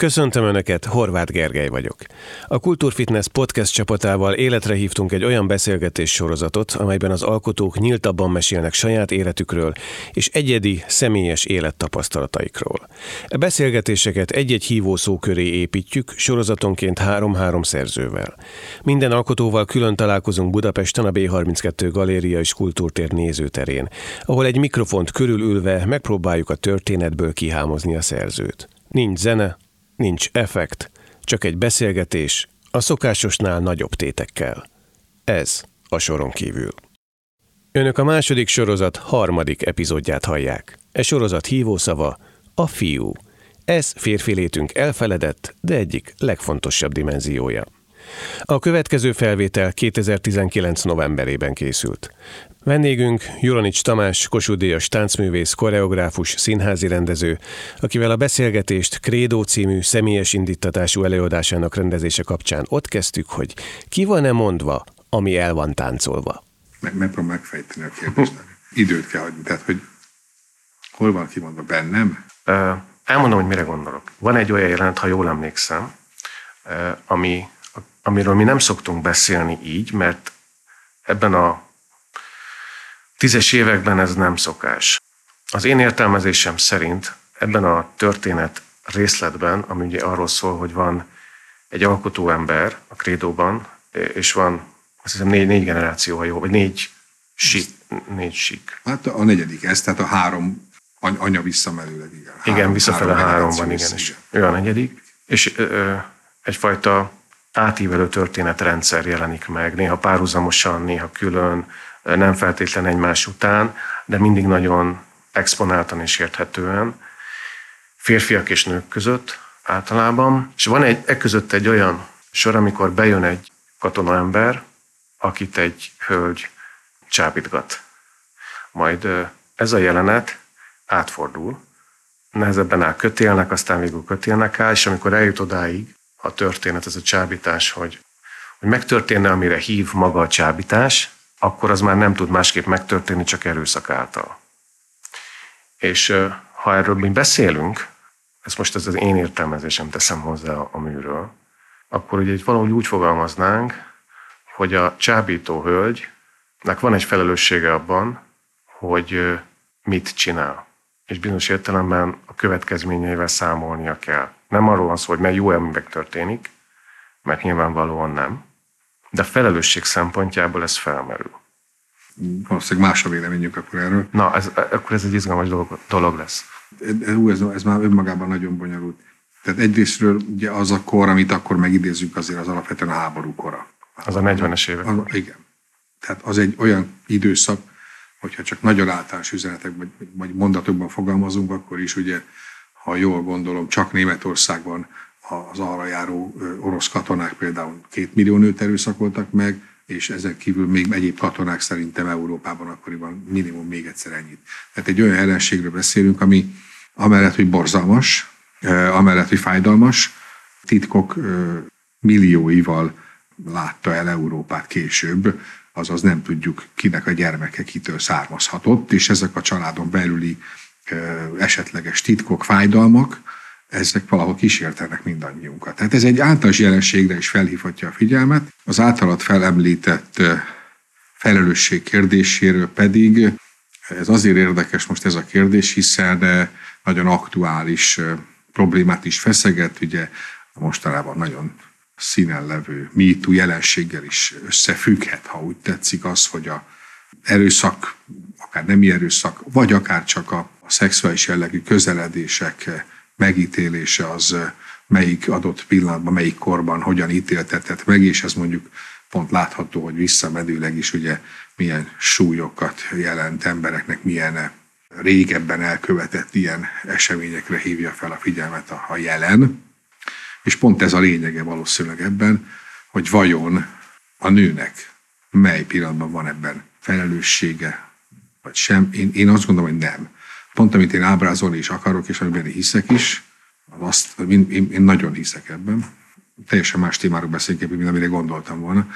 Köszöntöm Önöket, Horváth Gergely vagyok. A Kultúrfitness podcast csapatával életre hívtunk egy olyan beszélgetés sorozatot, amelyben az alkotók nyíltabban mesélnek saját életükről és egyedi, személyes élettapasztalataikról. A beszélgetéseket egy-egy hívó szó köré építjük, sorozatonként három-három szerzővel. Minden alkotóval külön találkozunk Budapesten a B32 Galéria és Kultúrtér nézőterén, ahol egy mikrofont körülülve megpróbáljuk a történetből kihámozni a szerzőt. Nincs zene, nincs effekt, csak egy beszélgetés a szokásosnál nagyobb tétekkel. Ez a soron kívül. Önök a második sorozat harmadik epizódját hallják. E sorozat hívószava a fiú. Ez férfi létünk elfeledett, de egyik legfontosabb dimenziója. A következő felvétel 2019. novemberében készült. Vendégünk Juronics Tamás, Kossuth táncművész, koreográfus, színházi rendező, akivel a beszélgetést Krédó című személyes indítatású előadásának rendezése kapcsán ott kezdtük, hogy ki van-e mondva, ami el van táncolva. Meg, megpróbálom megfejteni a kérdést. Időt kell hagyni, tehát hogy hol van kimondva bennem? Uh, elmondom, hogy mire gondolok. Van egy olyan jelenet, ha jól emlékszem, uh, ami, amiről mi nem szoktunk beszélni így, mert ebben a Tízes években ez nem szokás. Az én értelmezésem szerint ebben a történet részletben, ami ugye arról szól, hogy van egy alkotó ember a krédóban, és van azt hiszem négy, négy generáció, ha jó, vagy négy sík. Négy sík. Hát a negyedik ez, tehát a három anya visszamelőleg, igen. Három, igen, visszafele három háromban, igen. És ő a negyedik. És ö, egyfajta átívelő történetrendszer jelenik meg, néha párhuzamosan, néha külön, nem feltétlen egymás után, de mindig nagyon exponáltan és érthetően, férfiak és nők között általában. És van egy, e között egy olyan sor, amikor bejön egy katonaember, akit egy hölgy csábítgat. Majd ez a jelenet átfordul, nehezebben áll kötélnek, aztán végül kötélnek áll, és amikor eljut odáig a történet, ez a csábítás, hogy, hogy megtörténne, amire hív maga a csábítás, akkor az már nem tud másképp megtörténni, csak erőszak által. És ha erről mi beszélünk, ezt most ez az én értelmezésem teszem hozzá a műről, akkor ugye itt valahogy úgy fogalmaznánk, hogy a csábító hölgynek van egy felelőssége abban, hogy mit csinál. És bizonyos értelemben a következményeivel számolnia kell. Nem arról van szó, hogy mely jó elművek történik, mert nyilvánvalóan nem, de a felelősség szempontjából ez felmerül. Valószínűleg más a véleményük akkor erről. Na, ez, akkor ez egy izgalmas dolog, dolog lesz. Ez, ez, ez már önmagában nagyon bonyolult. Tehát egyrésztről ugye az a kor, amit akkor megidézzük, azért az alapvetően a háború kora. Az a 40-es évek. Az, igen. Tehát az egy olyan időszak, hogyha csak nagyon általános üzenetek vagy, vagy mondatokban fogalmazunk, akkor is ugye, ha jól gondolom, csak Németországban az arra járó orosz katonák például két millió nőt erőszakoltak meg, és ezen kívül még egyéb katonák szerintem Európában akkoriban minimum még egyszer ennyit. Tehát egy olyan ellenségről beszélünk, ami amellett, hogy borzalmas, amellett, hogy fájdalmas, titkok millióival látta el Európát később, azaz nem tudjuk, kinek a gyermeke kitől származhatott, és ezek a családon belüli esetleges titkok, fájdalmak, ezek valahol kísértenek mindannyiunkat. Tehát ez egy általános jelenségre is felhívhatja a figyelmet. Az általad felemlített felelősség kérdéséről pedig ez azért érdekes most ez a kérdés, hiszen nagyon aktuális problémát is feszeget, ugye mostanában nagyon színen levő MeToo jelenséggel is összefügghet, ha úgy tetszik az, hogy a erőszak, akár nem erőszak, vagy akár csak a, a szexuális jellegű közeledések megítélése az melyik adott pillanatban, melyik korban hogyan ítéltetett meg, és ez mondjuk pont látható, hogy visszamedőleg is ugye milyen súlyokat jelent embereknek, milyen régebben elkövetett ilyen eseményekre hívja fel a figyelmet a, a jelen. És pont ez a lényege valószínűleg ebben, hogy vajon a nőnek mely pillanatban van ebben felelőssége, vagy sem. Én, én azt gondolom, hogy nem pont amit én ábrázolni is akarok, és amiben én hiszek is, az azt, én, én, én nagyon hiszek ebben, teljesen más témáról beszélünk, mint amire gondoltam volna,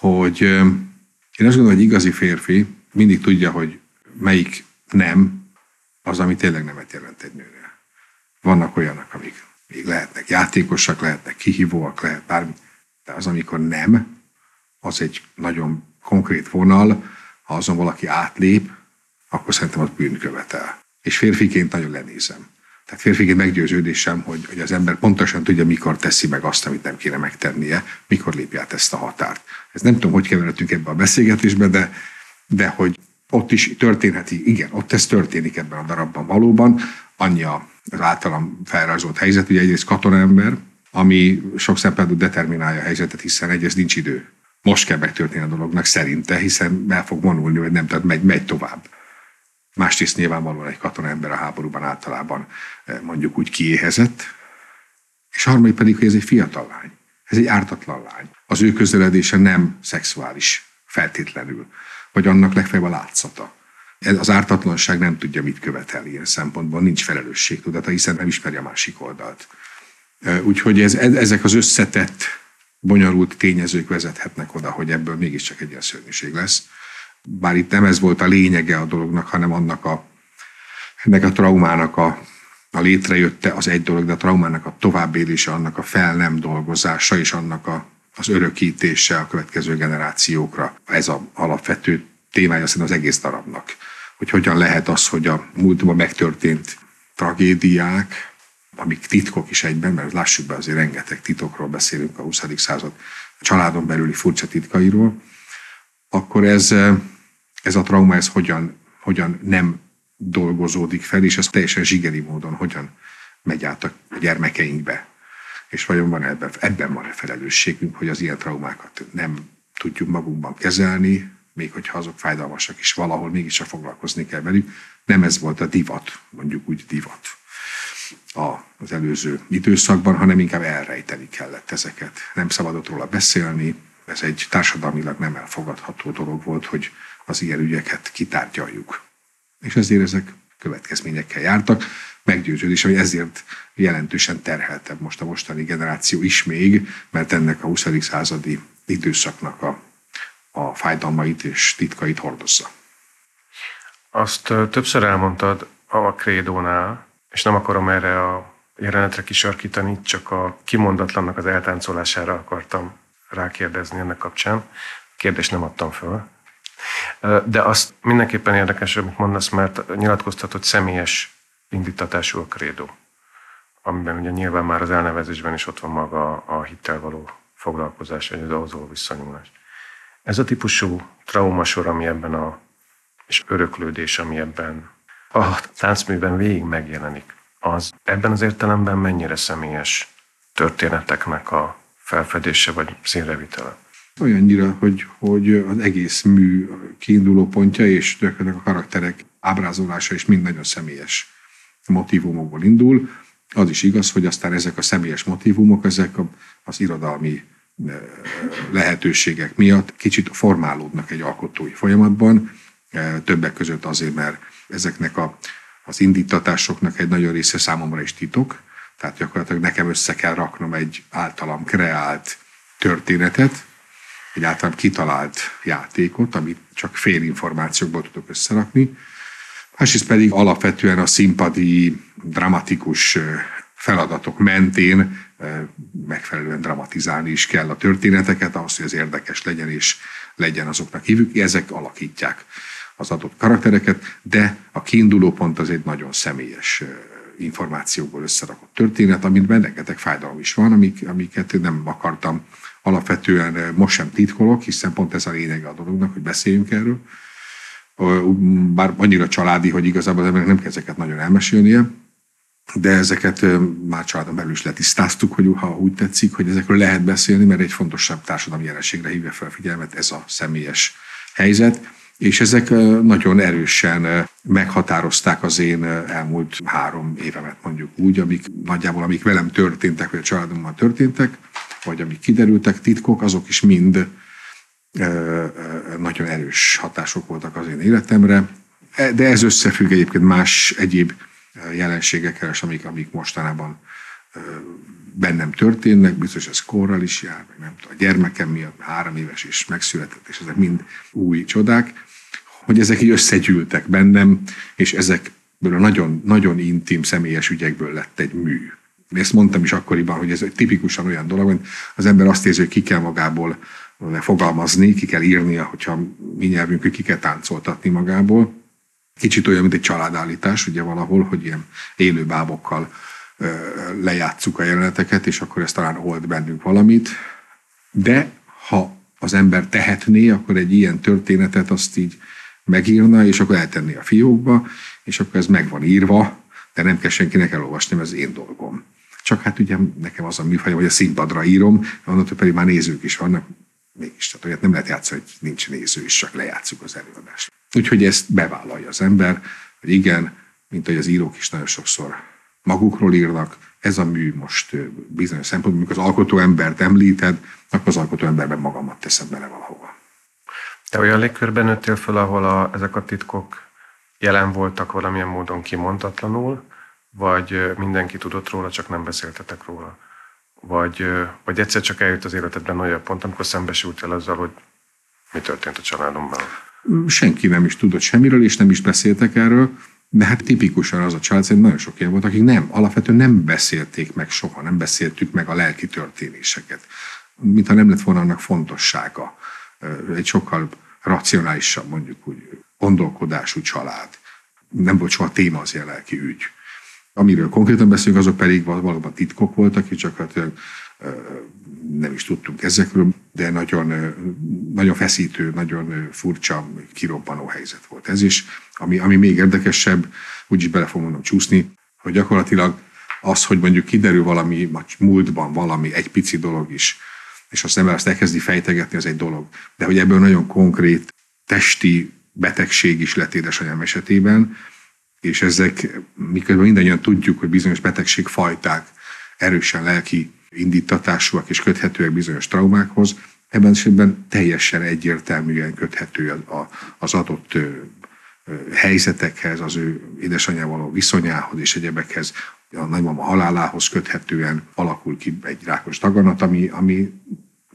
hogy én azt gondolom, hogy igazi férfi mindig tudja, hogy melyik nem az, ami tényleg nemet jelent egy nőnél. Vannak olyanok, amik még lehetnek játékosak, lehetnek kihívóak, lehet bármi, de az, amikor nem, az egy nagyon konkrét vonal, ha azon valaki átlép, akkor szerintem az bűn követel. És férfiként nagyon lenézem. Tehát férfiként meggyőződésem, hogy, hogy az ember pontosan tudja, mikor teszi meg azt, amit nem kéne megtennie, mikor lépj át ezt a határt. Ez nem tudom, hogy keveredtünk ebbe a beszélgetésbe, de, de hogy ott is történheti, igen, ott ez történik ebben a darabban valóban. Annyi az általam felrajzolt helyzet, hogy egyrészt katonaember, ami sok szempontból determinálja a helyzetet, hiszen egyrészt nincs idő. Most kell megtörténni a dolognak szerinte, hiszen el fog vonulni, vagy nem, tehát megy, megy tovább. Másrészt nyilvánvalóan egy katonaember a háborúban általában eh, mondjuk úgy kiéhezett, és harmadik pedig, hogy ez egy fiatal lány. Ez egy ártatlan lány. Az ő közeledése nem szexuális feltétlenül, vagy annak legfeljebb a látszata. Az ártatlanság nem tudja, mit követel ilyen szempontból, nincs felelősségtudata, hiszen nem ismeri a másik oldalt. Eh, úgyhogy ez, ezek az összetett, bonyolult tényezők vezethetnek oda, hogy ebből mégiscsak egy ilyen szörnyűség lesz bár itt nem ez volt a lényege a dolognak, hanem annak a, ennek a traumának a, a létrejötte az egy dolog, de a traumának a továbbélése, annak a fel nem dolgozása és annak a, az örökítése a következő generációkra. Ez a alapvető témája szerintem az egész darabnak. Hogy hogyan lehet az, hogy a múltban megtörtént tragédiák, amik titkok is egyben, mert lássuk be, azért rengeteg titokról beszélünk a 20. század családon belüli furcsa titkairól, akkor ez, ez a trauma ez hogyan, hogyan nem dolgozódik fel, és ez teljesen zsigeri módon hogyan megy át a gyermekeinkbe. És vajon van ebben, ebben van-e felelősségünk, hogy az ilyen traumákat nem tudjuk magunkban kezelni, még hogyha azok fájdalmasak is, valahol mégiscsak foglalkozni kell velük. Nem ez volt a divat, mondjuk úgy divat az előző időszakban, hanem inkább elrejteni kellett ezeket. Nem szabadott róla beszélni, ez egy társadalmilag nem elfogadható dolog volt, hogy az ilyen ügyeket kitárgyaljuk. És ezért ezek következményekkel jártak. Meggyőződés, hogy ezért jelentősen terheltebb most a mostani generáció is még, mert ennek a 20. századi időszaknak a, a fájdalmait és titkait hordozza. Azt többször elmondtad a krédónál, és nem akarom erre a jelenetre kisarkítani, csak a kimondatlannak az eltáncolására akartam rákérdezni ennek kapcsán. Kérdést nem adtam föl. De azt mindenképpen érdekes, amit mondasz, mert nyilatkoztat, hogy személyes indítatású a krédó, amiben ugye nyilván már az elnevezésben is ott van maga a hittel való foglalkozás, vagy az ahhoz való visszanyúlás. Ez a típusú traumasor, ami ebben a, és öröklődés, ami ebben a táncműben végig megjelenik, az ebben az értelemben mennyire személyes történeteknek a felfedése vagy színrevitele? Olyannyira, hogy, hogy az egész mű kiinduló pontja és gyakorlatilag a karakterek ábrázolása is mind nagyon személyes motivumokból indul. Az is igaz, hogy aztán ezek a személyes motivumok, ezek az irodalmi eh, lehetőségek miatt kicsit formálódnak egy alkotói folyamatban, eh, többek között azért, mert ezeknek a, az indítatásoknak egy nagyon része számomra is titok, tehát gyakorlatilag nekem össze kell raknom egy általam kreált történetet, egy általam kitalált játékot, amit csak fél információkból tudok összerakni. Másrészt pedig alapvetően a színpadi, dramatikus feladatok mentén megfelelően dramatizálni is kell a történeteket, ahhoz, hogy az érdekes legyen és legyen azoknak hívük. Ezek alakítják az adott karaktereket, de a kiinduló pont az egy nagyon személyes információkból összerakott történet, amit rengeteg fájdalom is van, amik, amiket nem akartam alapvetően eh, most sem titkolok, hiszen pont ez a lényege a dolognak, hogy beszéljünk erről. Bár annyira családi, hogy igazából az emberek nem kell ezeket nagyon elmesélnie, de ezeket eh, már családon belül is letisztáztuk, hogy ha úgy tetszik, hogy ezekről lehet beszélni, mert egy fontosabb társadalmi jelenségre hívja fel a figyelmet ez a személyes helyzet és ezek nagyon erősen meghatározták az én elmúlt három évemet mondjuk úgy, amik nagyjából amik velem történtek, vagy a családommal történtek, vagy amik kiderültek, titkok, azok is mind nagyon erős hatások voltak az én életemre, e, de ez összefügg egyébként más egyéb jelenségekkel, és amik, amik mostanában bennem történnek, biztos ez korral is jár, meg nem tudom, a gyermekem miatt három éves is megszületett, és ezek mind új csodák hogy ezek így összegyűltek bennem, és ezekből a nagyon, nagyon intim, személyes ügyekből lett egy mű. ezt mondtam is akkoriban, hogy ez tipikusan olyan dolog, hogy az ember azt érzi, hogy ki kell magából fogalmazni, ki kell írnia, hogyha mi nyelvünk, ki kell táncoltatni magából. Kicsit olyan, mint egy családállítás, ugye valahol, hogy ilyen élő bábokkal lejátszuk a jeleneteket, és akkor ez talán old bennünk valamit. De ha az ember tehetné, akkor egy ilyen történetet azt így megírna, és akkor eltenni a fiókba, és akkor ez meg van írva, de nem kell senkinek elolvasni, mert ez én dolgom. Csak hát ugye nekem az a műfaj, hogy a színpadra írom, onnantól pedig már nézők is vannak, mégis, tehát olyat nem lehet játszani, hogy nincs néző is, csak lejátszuk az előadást. Úgyhogy ezt bevállalja az ember, hogy igen, mint hogy az írók is nagyon sokszor magukról írnak, ez a mű most bizonyos szempontból, amikor az alkotó embert említed, akkor az alkotó emberben magamat teszem bele valahova. Te olyan légkörben nőttél föl, ahol a, ezek a titkok jelen voltak valamilyen módon kimondhatlanul, vagy mindenki tudott róla, csak nem beszéltetek róla? Vagy, vagy egyszer csak eljött az életedben olyan pont, amikor szembesültél azzal, hogy mi történt a családomban? Senki nem is tudott semmiről, és nem is beszéltek erről, de hát tipikusan az a család szerint nagyon sok ilyen volt, akik nem, alapvetően nem beszélték meg soha, nem beszéltük meg a lelki történéseket. Mintha nem lett volna annak fontossága. Egy sokkal racionálisabb, mondjuk úgy, gondolkodású család. Nem volt soha téma az ilyen lelki ügy. Amiről konkrétan beszélünk, azok pedig valóban titkok voltak, és csak hát nem is tudtunk ezekről, de nagyon, nagyon feszítő, nagyon furcsa, kirobbanó helyzet volt ez is. Ami, ami még érdekesebb, úgyis bele fogom mondom csúszni, hogy gyakorlatilag az, hogy mondjuk kiderül valami, múltban valami, egy pici dolog is, és azt ember azt elkezdi fejtegetni, az egy dolog. De hogy ebből nagyon konkrét testi betegség is lett édesanyám esetében, és ezek, miközben mindannyian tudjuk, hogy bizonyos betegségfajták erősen lelki indítatásúak és köthetőek bizonyos traumákhoz, ebben esetben teljesen egyértelműen köthető az adott helyzetekhez, az ő édesanyjával való viszonyához és egyebekhez, a nagymama halálához köthetően alakul ki egy rákos daganat, ami, ami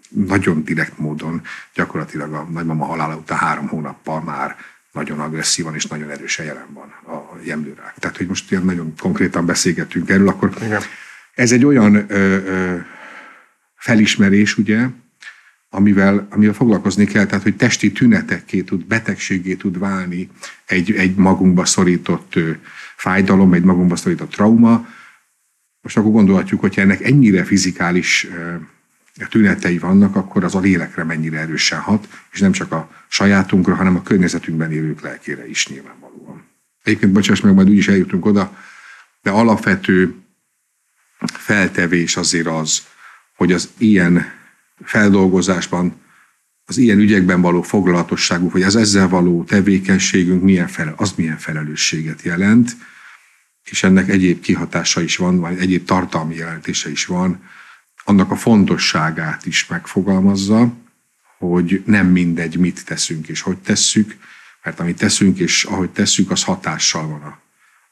nagyon direkt módon gyakorlatilag a nagymama halála után három hónappal már nagyon agresszívan és nagyon erősen jelen van a jemlőrák. Tehát, hogy most ilyen nagyon konkrétan beszélgetünk erről, akkor Igen. ez egy olyan ö, ö, felismerés, ugye, amivel, amivel foglalkozni kell, tehát hogy testi tünetekké tud, betegségé tud válni egy, egy magunkba szorított fájdalom, egy magunkba szorított trauma. Most akkor gondolhatjuk, hogyha ennek ennyire fizikális tünetei vannak, akkor az a lélekre mennyire erősen hat, és nem csak a sajátunkra, hanem a környezetünkben élők lelkére is nyilvánvalóan. Egyébként, bocsáss meg, majd úgyis eljutunk oda, de alapvető feltevés azért az, hogy az ilyen feldolgozásban, az ilyen ügyekben való foglalatosságunk, vagy az ezzel való tevékenységünk milyen fel, az milyen felelősséget jelent, és ennek egyéb kihatása is van, vagy egyéb tartalmi jelentése is van, annak a fontosságát is megfogalmazza, hogy nem mindegy, mit teszünk és hogy tesszük, mert amit teszünk és ahogy tesszük, az hatással van a,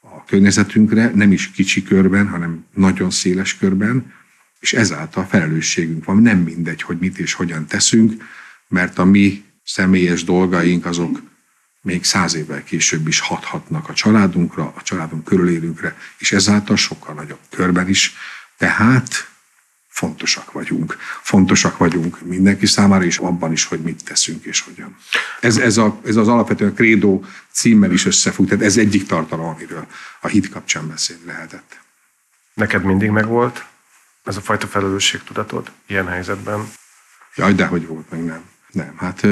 a környezetünkre, nem is kicsi körben, hanem nagyon széles körben, és ezáltal felelősségünk van. Nem mindegy, hogy mit és hogyan teszünk, mert a mi személyes dolgaink azok még száz évvel később is hathatnak a családunkra, a családunk körülélünkre, és ezáltal sokkal nagyobb körben is. Tehát fontosak vagyunk. Fontosak vagyunk mindenki számára, és abban is, hogy mit teszünk és hogyan. Ez, ez, a, ez az alapvetően krédó címmel is összefügg, tehát ez egyik tartalom, amiről a hit kapcsán beszélni lehetett. Neked mindig megvolt ez a fajta felelősségtudatod ilyen helyzetben? Jaj, de hogy volt, meg nem. Nem, hát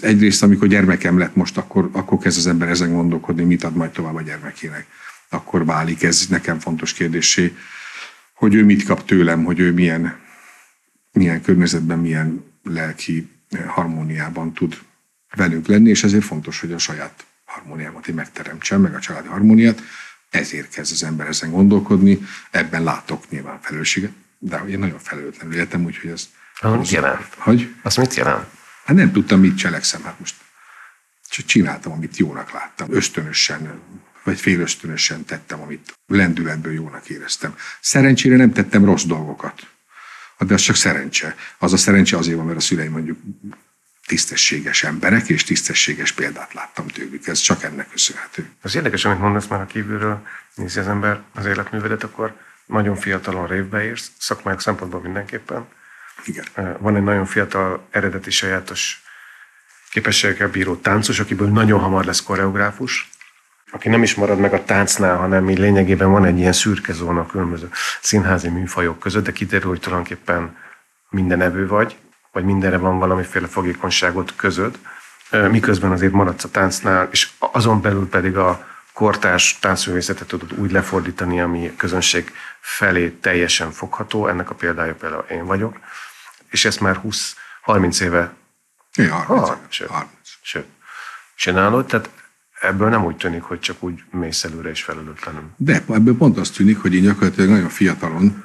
egyrészt, amikor gyermekem lett most, akkor, akkor kezd az ember ezen gondolkodni, mit ad majd tovább a gyermekének. Akkor válik ez nekem fontos kérdésé hogy ő mit kap tőlem, hogy ő milyen, milyen környezetben, milyen lelki harmóniában tud velünk lenni, és ezért fontos, hogy a saját harmóniámat én megteremtsem, meg a családi harmóniát. Ezért kezd az ember ezen gondolkodni, ebben látok nyilván felelősséget, de én nagyon felelőtlenül éltem, úgyhogy ez... Az mit jelent? Hogy? Az mit jelent? Hát nem tudtam, mit cselekszem, hát most csak csináltam, amit jónak láttam. Ösztönösen vagy félösztönösen tettem, amit lendületből jónak éreztem. Szerencsére nem tettem rossz dolgokat. De az csak szerencse. Az a szerencse azért van, mert a szüleim mondjuk tisztességes emberek, és tisztességes példát láttam tőlük. Ez csak ennek köszönhető. Az érdekes, amit mondasz már a kívülről, nézi az ember az életművedet, akkor nagyon fiatalon révbe érsz, szakmai szempontból mindenképpen. Igen. Van egy nagyon fiatal, eredeti sajátos képességekkel bíró táncos, akiből nagyon hamar lesz koreográfus, aki nem is marad meg a táncnál, hanem így lényegében van egy ilyen szürke zóna a különböző színházi műfajok között, de kiderül, hogy tulajdonképpen minden evő vagy, vagy mindenre van valamiféle fogékonyságot között, miközben azért maradsz a táncnál, és azon belül pedig a kortárs táncművészetet tudod úgy lefordítani, ami a közönség felé teljesen fogható. Ennek a példája például én vagyok. És ezt már 20-30 éve Ja, 30, ha, sőt, 30. sőt, csinálod, tehát ebből nem úgy tűnik, hogy csak úgy mész előre és felelőtlenül. De ebből pont azt tűnik, hogy én gyakorlatilag nagyon fiatalon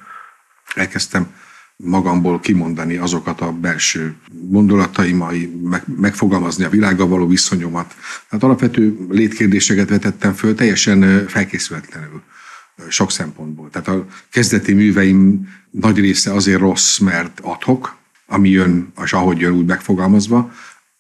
elkezdtem magamból kimondani azokat a belső gondolataimai, meg, megfogalmazni a világgal való viszonyomat. Tehát alapvető létkérdéseket vetettem föl, teljesen felkészületlenül sok szempontból. Tehát a kezdeti műveim nagy része azért rossz, mert adhok, ami jön, és ahogy jön úgy megfogalmazva.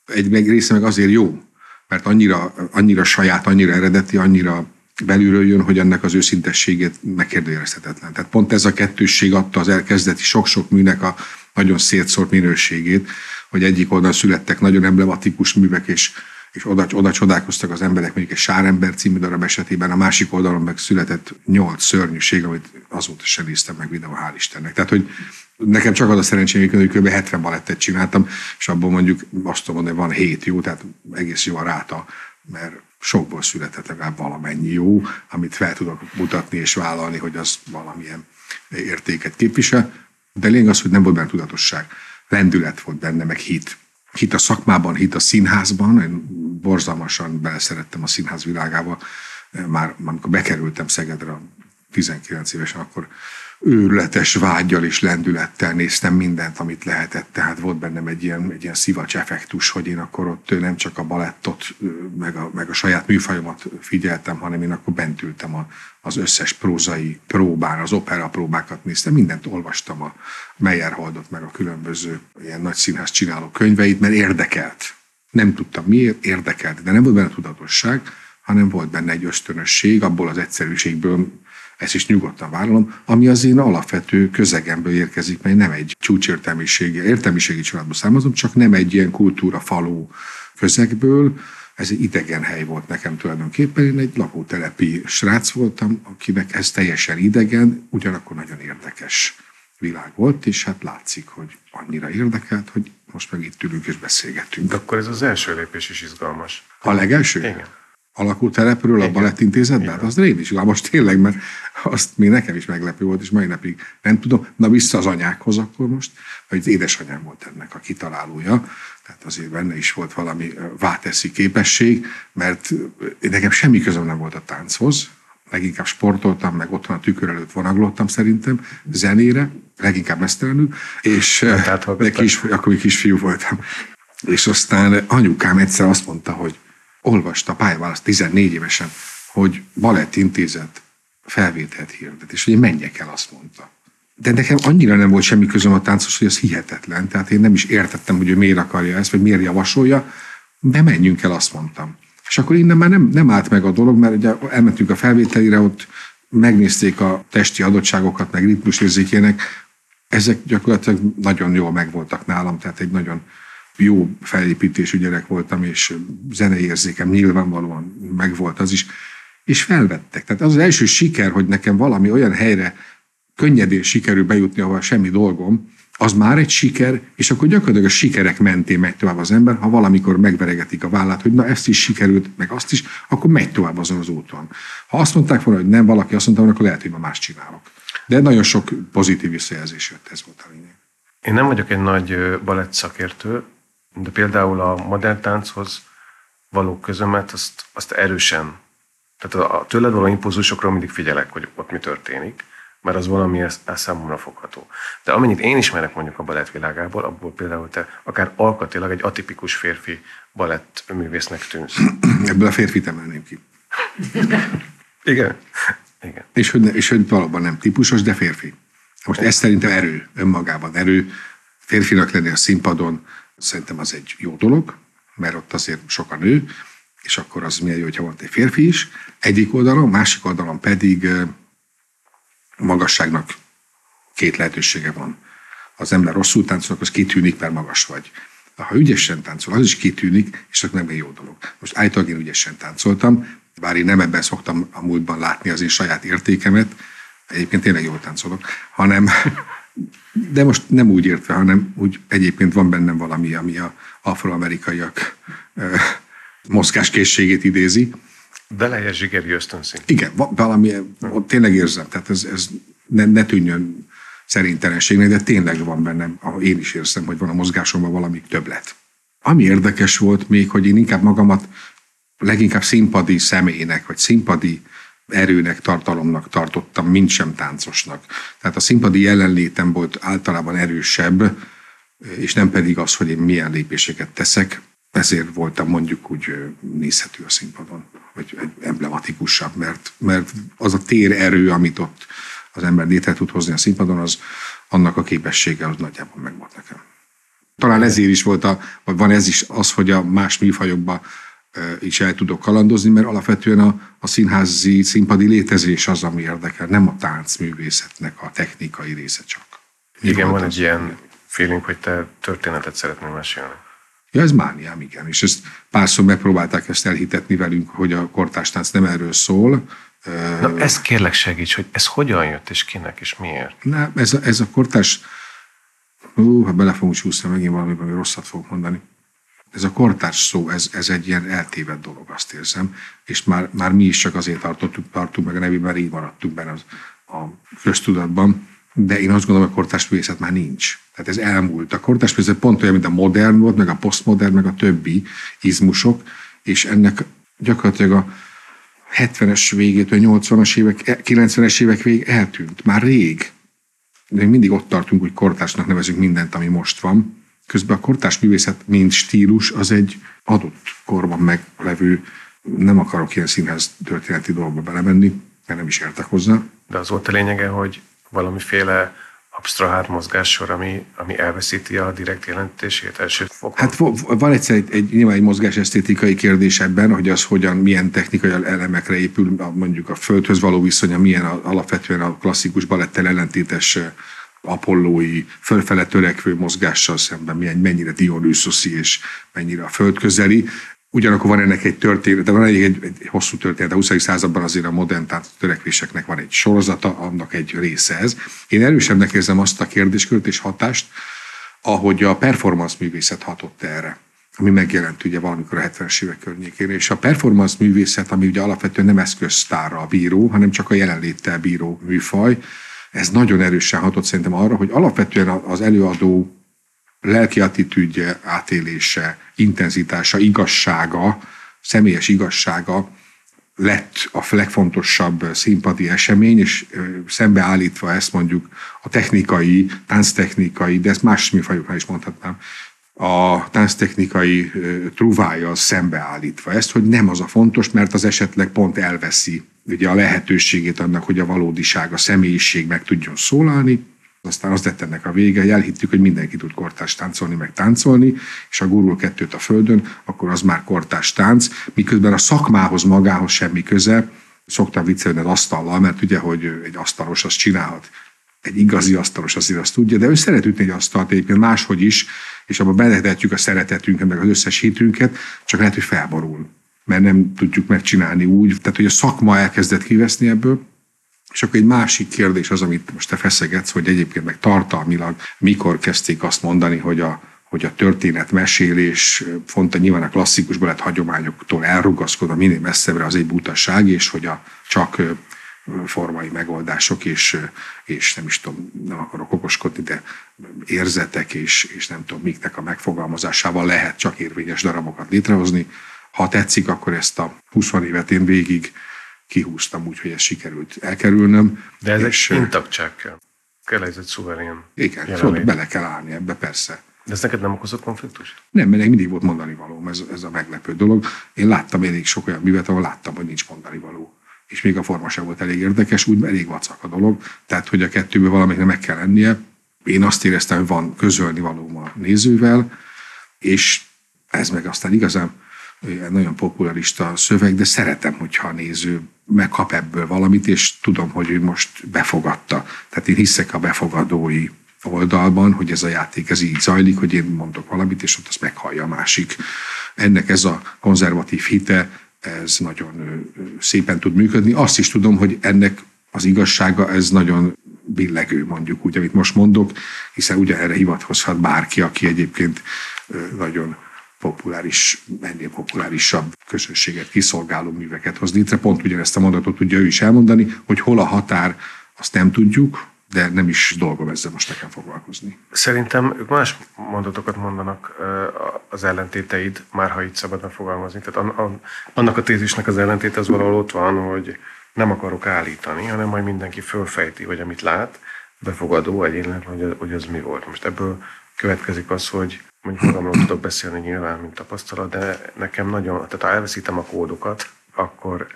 Egy meg része meg azért jó, mert annyira, annyira saját, annyira eredeti, annyira belülről jön, hogy ennek az őszintességét megkérdőjelezhetetlen. Tehát pont ez a kettősség adta az elkezdeti sok-sok műnek a nagyon szétszórt minőségét, hogy egyik oldalon születtek nagyon emblematikus művek, és, és oda, oda csodálkoztak az emberek, mondjuk egy Sárember című darab esetében, a másik oldalon meg született nyolc szörnyűség, amit azóta sem néztem meg videó, hál' Istennek. Tehát, hogy nekem csak az a szerencsém, hogy kb. 70 balettet csináltam, és abból mondjuk azt tudom mondani, van 7 jó, tehát egész jó a ráta, mert sokból született legalább valamennyi jó, amit fel tudok mutatni és vállalni, hogy az valamilyen értéket képvisel. De lényeg az, hogy nem volt benne tudatosság. Lendület volt benne, meg hit. Hit a szakmában, hit a színházban. Én borzalmasan beleszerettem a színház világába. Már amikor bekerültem Szegedre 19 évesen, akkor őrületes vágyal és lendülettel néztem mindent, amit lehetett. Tehát volt bennem egy ilyen, egy ilyen szivacs effektus, hogy én akkor ott nem csak a balettot, meg a, meg a saját műfajomat figyeltem, hanem én akkor bent ültem a, az összes prózai próbán, az opera próbákat néztem, mindent olvastam a Meyerholdot, meg a különböző ilyen nagy színház csináló könyveit, mert érdekelt. Nem tudtam miért, érdekelt, de nem volt benne tudatosság, hanem volt benne egy ösztönösség, abból az egyszerűségből ezt is nyugodtan vállalom, ami az én alapvető közegemből érkezik, mely nem egy csúcsértelmiségi, értelmiségi családból származom, csak nem egy ilyen kultúra faló közegből, ez egy idegen hely volt nekem tulajdonképpen. Én egy lakótelepi srác voltam, akinek ez teljesen idegen, ugyanakkor nagyon érdekes világ volt, és hát látszik, hogy annyira érdekelt, hogy most meg itt ülünk és beszélgetünk. De akkor ez az első lépés is izgalmas. A legelső? Igen telepről a balettintézetbe? Hát az most tényleg, mert azt még nekem is meglepő volt, és mai napig nem tudom. Na vissza az anyákhoz akkor most, hogy édesanyám volt ennek a kitalálója, tehát azért benne is volt valami váteszi képesség, mert nekem semmi közöm nem volt a tánchoz, leginkább sportoltam, meg otthon a tükör előtt vonaglottam szerintem, zenére, leginkább mesztelenül, és de kis, akkor kisfiú voltam. És aztán anyukám egyszer azt mondta, hogy olvasta pályaválaszt 14 évesen, hogy Balett Intézet felvételt hirdet, és hogy én menjek el, azt mondta. De nekem annyira nem volt semmi közöm a táncos, hogy ez hihetetlen. Tehát én nem is értettem, hogy ő miért akarja ezt, vagy miért javasolja. De menjünk el, azt mondtam. És akkor innen már nem, nem állt meg a dolog, mert ugye elmentünk a felvételire, ott megnézték a testi adottságokat, meg ritmusérzékének. Ezek gyakorlatilag nagyon jól megvoltak nálam, tehát egy nagyon jó felépítésű gyerek voltam, és zenei érzékem nyilvánvalóan megvolt az is, és felvettek. Tehát az az első siker, hogy nekem valami olyan helyre könnyedén sikerül bejutni, ahol semmi dolgom, az már egy siker, és akkor gyakorlatilag a sikerek mentén megy tovább az ember, ha valamikor megveregetik a vállát, hogy na ezt is sikerült, meg azt is, akkor megy tovább azon az úton. Ha azt mondták volna, hogy nem, valaki azt mondta, akkor lehet, hogy ma más csinálok. De nagyon sok pozitív visszajelzés jött, ez volt a lényeg. Én nem vagyok egy nagy balett szakértő, de például a modern tánchoz való közömet, azt, azt erősen, tehát a, a tőled való impulzusokról mindig figyelek, hogy ott mi történik, mert az valami ez, ez számomra fogható. De amennyit én ismerek mondjuk a balett világából, abból például te akár alkatilag egy atipikus férfi balett művésznek tűnsz. Ebből a férfit emelném ki. Igen. Igen. És hogy, és hogy valóban nem típusos, de férfi. Most ez szerintem erő, önmagában erő. Férfinak lenni a színpadon, Szerintem az egy jó dolog, mert ott azért sokan nő, és akkor az milyen jó, hogyha volt egy férfi is. Egyik oldalon, másik oldalon pedig magasságnak két lehetősége van. Az ember rosszul táncol, az kitűnik, mert magas vagy. Ha ügyesen táncol, az is kitűnik, és az nem egy jó dolog. Most állítólag én ügyesen táncoltam, bár én nem ebben szoktam a múltban látni az én saját értékemet, egyébként tényleg jól táncolok, hanem, de most nem úgy értve, hanem úgy egyébként van bennem valami, ami a afroamerikaiak mozgáskészségét idézi. Beleje zsigeri ösztönszint. Igen, valami, tényleg érzem, tehát ez, ez ne, ne tűnjön szerintelenségnek, de tényleg van bennem, én is érzem, hogy van a mozgásomban valami többlet. Ami érdekes volt még, hogy én inkább magamat leginkább színpadi személynek, vagy színpadi erőnek, tartalomnak tartottam, mint sem táncosnak. Tehát a színpadi jelenlétem volt általában erősebb, és nem pedig az, hogy én milyen lépéseket teszek, ezért voltam mondjuk úgy nézhető a színpadon, vagy emblematikusabb, mert, mert az a tér erő, amit ott az ember létre tud hozni a színpadon, az annak a képessége az nagyjából megvolt nekem. Talán ezért is volt, a, vagy van ez is az, hogy a más műfajokban is el tudok kalandozni, mert alapvetően a, a színházi, színpadi létezés az, ami érdekel, nem a táncművészetnek a technikai része csak. Mi igen, van egy ilyen feeling, hogy te történetet szeretnél mesélni. Ja, ez mániám, igen. És ezt párszor megpróbálták ezt elhitetni velünk, hogy a kortástánc nem erről szól. Na, ezt kérlek segíts, hogy ez hogyan jött, és kinek, és miért? Na, ez a, ez a kortárs... Ú, ha bele fogunk csúszni, megint valami, ami rosszat fogok mondani ez a kortárs szó, ez, ez egy ilyen eltévedt dolog, azt érzem, és már, már mi is csak azért tartottuk, tartunk meg a nevében, mert így maradtunk benne az, a köztudatban, de én azt gondolom, hogy a kortárs művészet már nincs. Tehát ez elmúlt. A kortárs művészet pont olyan, mint a modern volt, meg a posztmodern, meg a többi izmusok, és ennek gyakorlatilag a 70-es végétől 80-as évek, 90-es évek végig eltűnt. Már rég. De mindig ott tartunk, hogy kortársnak nevezünk mindent, ami most van Közben a kortás művészet, mint stílus, az egy adott korban meglevő, nem akarok ilyen színház történeti dolgokba belemenni, mert nem is értek hozzá. De az volt a lényege, hogy valamiféle absztrahát mozgássor, ami, ami elveszíti a direkt jelentését első fokon? Hát van egyszer egy, egy, nyilván egy mozgás esztétikai kérdés ebben, hogy az hogyan, milyen technikai elemekre épül, mondjuk a földhöz való viszonya, milyen alapvetően a klasszikus balettel ellentétes apollói, fölfele törekvő mozgással szemben milyen, mennyire Dionysoszi és mennyire a földközeli. Ugyanakkor van ennek egy történet, de van egy, egy, egy hosszú történet, a 20. században azért a modern törekvéseknek van egy sorozata, annak egy része ez. Én erősebbnek érzem azt a kérdéskört és hatást, ahogy a performance művészet hatott erre ami megjelent ugye valamikor a 70-es évek környékén, és a performance művészet, ami ugye alapvetően nem eszköztárra bíró, hanem csak a jelenléttel bíró műfaj, ez nagyon erősen hatott szerintem arra, hogy alapvetően az előadó lelki attitűdje, átélése, intenzitása, igazsága, személyes igazsága lett a legfontosabb színpadi esemény, és szembeállítva ezt mondjuk a technikai, tánctechnikai, de ezt más műfajoknál is mondhatnám, a tánctechnikai truvája szembeállítva ezt, hogy nem az a fontos, mert az esetleg pont elveszi ugye a lehetőségét annak, hogy a valódiság, a személyiség meg tudjon szólalni, aztán az lett ennek a vége, hogy elhittük, hogy mindenki tud kortás táncolni, meg táncolni, és ha gurul kettőt a földön, akkor az már kortás tánc, miközben a szakmához magához semmi köze. Szoktam viccelni az asztallal, mert ugye, hogy egy asztalos azt csinálhat. Egy igazi asztalos azért azt tudja, de ő szeret ütni egy asztalt egyébként máshogy is, és abban beletetjük a szeretetünket, meg az összes hitünket, csak lehet, hogy felborul mert nem tudjuk megcsinálni úgy. Tehát, hogy a szakma elkezdett kiveszni ebből, és akkor egy másik kérdés az, amit most te feszegetsz, hogy egyébként meg tartalmilag mikor kezdték azt mondani, hogy a, hogy a történetmesélés fontos nyilván a klasszikus balett hagyományoktól elrugaszkodva minél messzebbre az egy butaság, és hogy a csak formai megoldások, és, és nem is tudom, nem akarok okoskodni, de érzetek, és, és nem tudom, miknek a megfogalmazásával lehet csak érvényes darabokat létrehozni. Ha tetszik, akkor ezt a 20 évet én végig kihúztam úgy, hogy ez sikerült elkerülnöm. De ez és, egy intaktság kell. Kell ez egy szuverén Igen, szóval bele kell állni ebbe, persze. De ez neked nem okozott konfliktus? Nem, mert mindig volt mondani való, ez, ez a meglepő dolog. Én láttam elég sok olyan művet, ahol láttam, hogy nincs mondani való. És még a forma sem volt elég érdekes, úgy elég vacak a dolog. Tehát, hogy a kettőből valamelyiknek meg kell lennie. Én azt éreztem, hogy van közölni való a nézővel, és ez meg aztán igazán nagyon popularista szöveg, de szeretem, hogyha a néző megkap ebből valamit, és tudom, hogy ő most befogadta. Tehát én hiszek a befogadói oldalban, hogy ez a játék ez így zajlik, hogy én mondok valamit, és ott azt meghallja a másik. Ennek ez a konzervatív hite, ez nagyon szépen tud működni. Azt is tudom, hogy ennek az igazsága, ez nagyon billegő, mondjuk úgy, amit most mondok, hiszen ugye erre hivatkozhat bárki, aki egyébként nagyon populáris, ennél populárisabb közösséget kiszolgáló műveket hoz létre. Pont ugyanezt a mondatot tudja ő is elmondani, hogy hol a határ, azt nem tudjuk, de nem is dolgom ezzel most nekem foglalkozni. Szerintem ők más mondatokat mondanak az ellentéteid, már ha így szabadna fogalmazni. Tehát annak a tézisnek az ellentéte az valahol ott van, hogy nem akarok állítani, hanem majd mindenki fölfejti, hogy amit lát, befogadó egyénleg, hogy, hogy az mi volt. Most ebből következik az, hogy mondjuk magamról tudok beszélni nyilván, mint tapasztalat, de nekem nagyon, tehát ha elveszítem a kódokat, akkor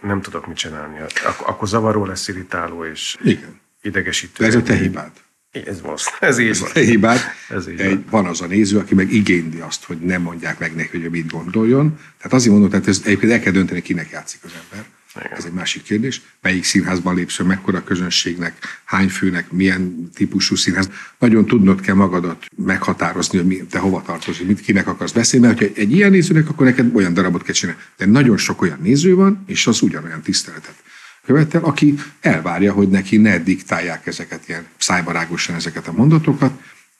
nem tudok mit csinálni. Ak- akkor zavaró lesz, irritáló és Igen. Idegesítő. De ez a te hibád. Ez valószínűleg. Ez így Ez van. te hibád. Ez így Egy, van. van az a néző, aki meg igényli azt, hogy nem mondják meg neki, hogy ő mit gondoljon. Tehát azért mondom, tehát ez egyébként el kell dönteni, kinek játszik az ember. Igen. Ez egy másik kérdés. Melyik színházban lépsz, mekkora közönségnek, hány főnek, milyen típusú színház. Nagyon tudnod kell magadat meghatározni, hogy te hova tartozol, mit kinek akarsz beszélni, mert ha egy ilyen nézőnek, akkor neked olyan darabot kell csinálni. De nagyon sok olyan néző van, és az ugyanolyan tiszteletet követel, aki elvárja, hogy neki ne diktálják ezeket ilyen szájbarágosan ezeket a mondatokat,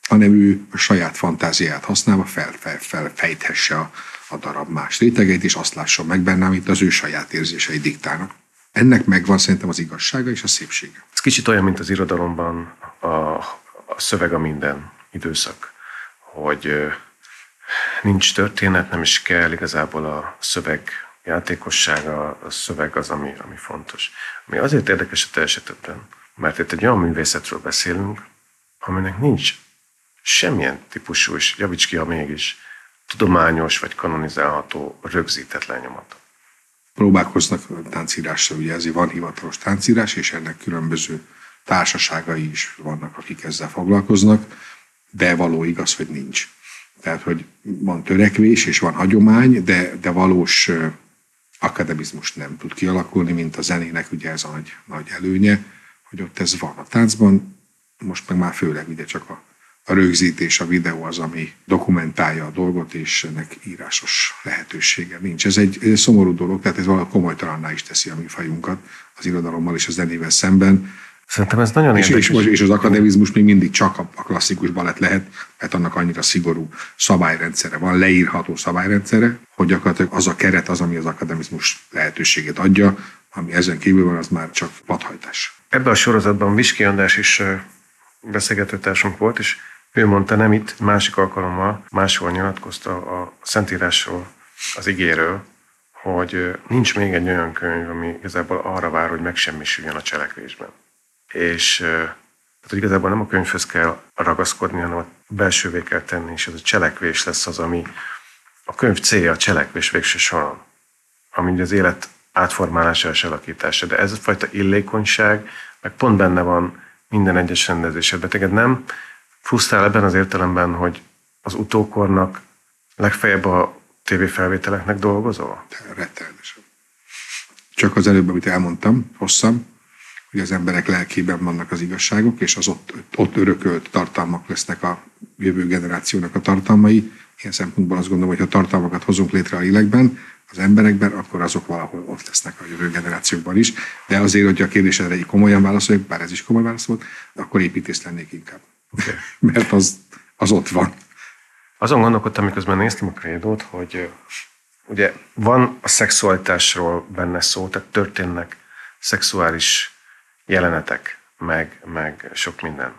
hanem ő a saját fantáziáját használva fel, fel, felfejthesse a, a darab más rétegeit, és azt lásson meg benne, amit az ő saját érzései diktálnak. Ennek megvan szerintem az igazsága és a szépsége. Ez kicsit olyan, mint az irodalomban a, a szöveg a minden időszak, hogy nincs történet, nem is kell, igazából a szöveg játékossága, a szöveg az, ami, ami fontos. Ami azért érdekes a te mert itt egy olyan művészetről beszélünk, aminek nincs semmilyen típusú, és javíts ki, ha mégis, tudományos vagy kanonizálható rögzített lenyomata. Próbálkoznak táncírásra, ugye ezért van hivatalos táncírás, és ennek különböző társaságai is vannak, akik ezzel foglalkoznak, de való igaz, hogy nincs. Tehát, hogy van törekvés és van hagyomány, de, de valós akademizmus nem tud kialakulni, mint a zenének ugye ez a nagy, nagy előnye, hogy ott ez van. A táncban most meg már főleg ugye csak a, a rögzítés, a videó az, ami dokumentálja a dolgot, és ennek írásos lehetősége nincs. Ez egy, ez egy szomorú dolog, tehát ez valahogy komolytalanná is teszi a műfajunkat az irodalommal és a zenével szemben. Szerintem ez nagyon És, érdekes. és, és az akademizmus még mindig csak a, a klasszikus balett lehet, mert annak annyira szigorú szabályrendszere van, leírható szabályrendszere, hogy gyakorlatilag az a keret az, ami az akademizmus lehetőségét adja, ami ezen kívül van, az már csak vadhajtás. Ebben a sorozatban Viski András is beszélgetőtársunk volt, és ő mondta nem itt, másik alkalommal máshol nyilatkozta a Szentírásról, az igéről, hogy nincs még egy olyan könyv, ami igazából arra vár, hogy megsemmisüljön a cselekvésben. És hát, hogy igazából nem a könyvhöz kell ragaszkodni, hanem a belsővé kell tenni, és ez a cselekvés lesz az, ami a könyv célja a cselekvés végső soron ami az élet átformálása és alakítása. De ez a fajta illékonyság, meg pont benne van minden egyes rendezésedben. Teged nem frusztrál ebben az értelemben, hogy az utókornak legfeljebb a tévéfelvételeknek dolgozol? Rettenetesen. Csak az előbb, amit elmondtam, hosszan, hogy az emberek lelkében vannak az igazságok, és az ott, ott örökölt tartalmak lesznek a jövő generációnak a tartalmai. Ilyen szempontból azt gondolom, hogy ha tartalmakat hozunk létre a lélekben, az emberekben, akkor azok valahol ott lesznek a jövő generációkban is. De azért, hogy a kérdésedre egy komolyan válaszoljak, bár ez is komoly válasz volt, akkor építész lennék inkább. Okay. Mert az, az ott van. Azon gondolkodtam, miközben néztem a krédót, hogy ugye van a szexualitásról benne szó, tehát történnek szexuális jelenetek, meg, meg sok minden.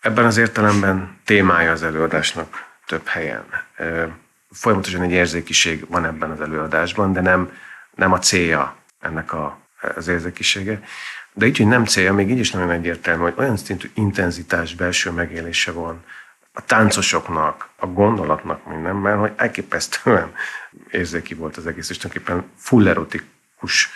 Ebben az értelemben témája az előadásnak több helyen. Folyamatosan egy érzékiség van ebben az előadásban, de nem, nem a célja ennek a, az érzékisége. De így, hogy nem célja, még így is nagyon egyértelmű, hogy olyan szintű intenzitás, belső megélése van a táncosoknak, a gondolatnak mindenben, hogy elképesztően érzéki volt az egész, és tulajdonképpen full erotikus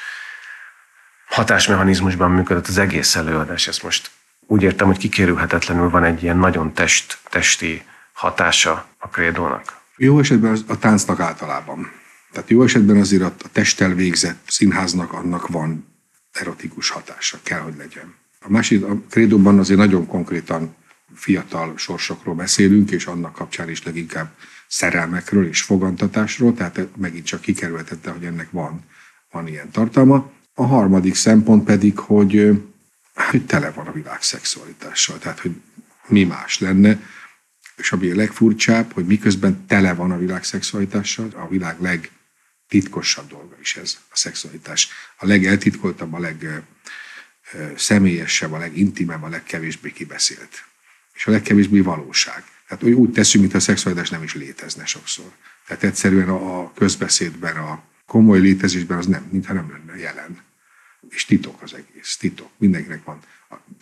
hatásmechanizmusban működött az egész előadás. Ezt most úgy értem, hogy kikérülhetetlenül van egy ilyen nagyon test, testi hatása a krédónak. Jó esetben az- a táncnak általában. Tehát jó esetben azért a testtel végzett színháznak annak van erotikus hatása, kell, hogy legyen. A másik, a krédóban azért nagyon konkrétan fiatal sorsokról beszélünk, és annak kapcsán is leginkább szerelmekről és fogantatásról, tehát megint csak kikerültette, hogy ennek van, van ilyen tartalma. A harmadik szempont pedig, hogy, hogy tele van a világ szexualitással, tehát hogy mi más lenne, és ami a legfurcsább, hogy miközben tele van a világ szexualitással, a világ legtitkosabb dolga is ez, a szexualitás. A legeltitkoltabb, a legszemélyesebb, a legintimebb, a legkevésbé kibeszélt. És a legkevésbé valóság. Tehát úgy teszünk, mintha a szexualitás nem is létezne sokszor. Tehát egyszerűen a közbeszédben, a komoly létezésben az nem, mintha nem lenne jelen. És titok az egész, titok. Mindenkinek van.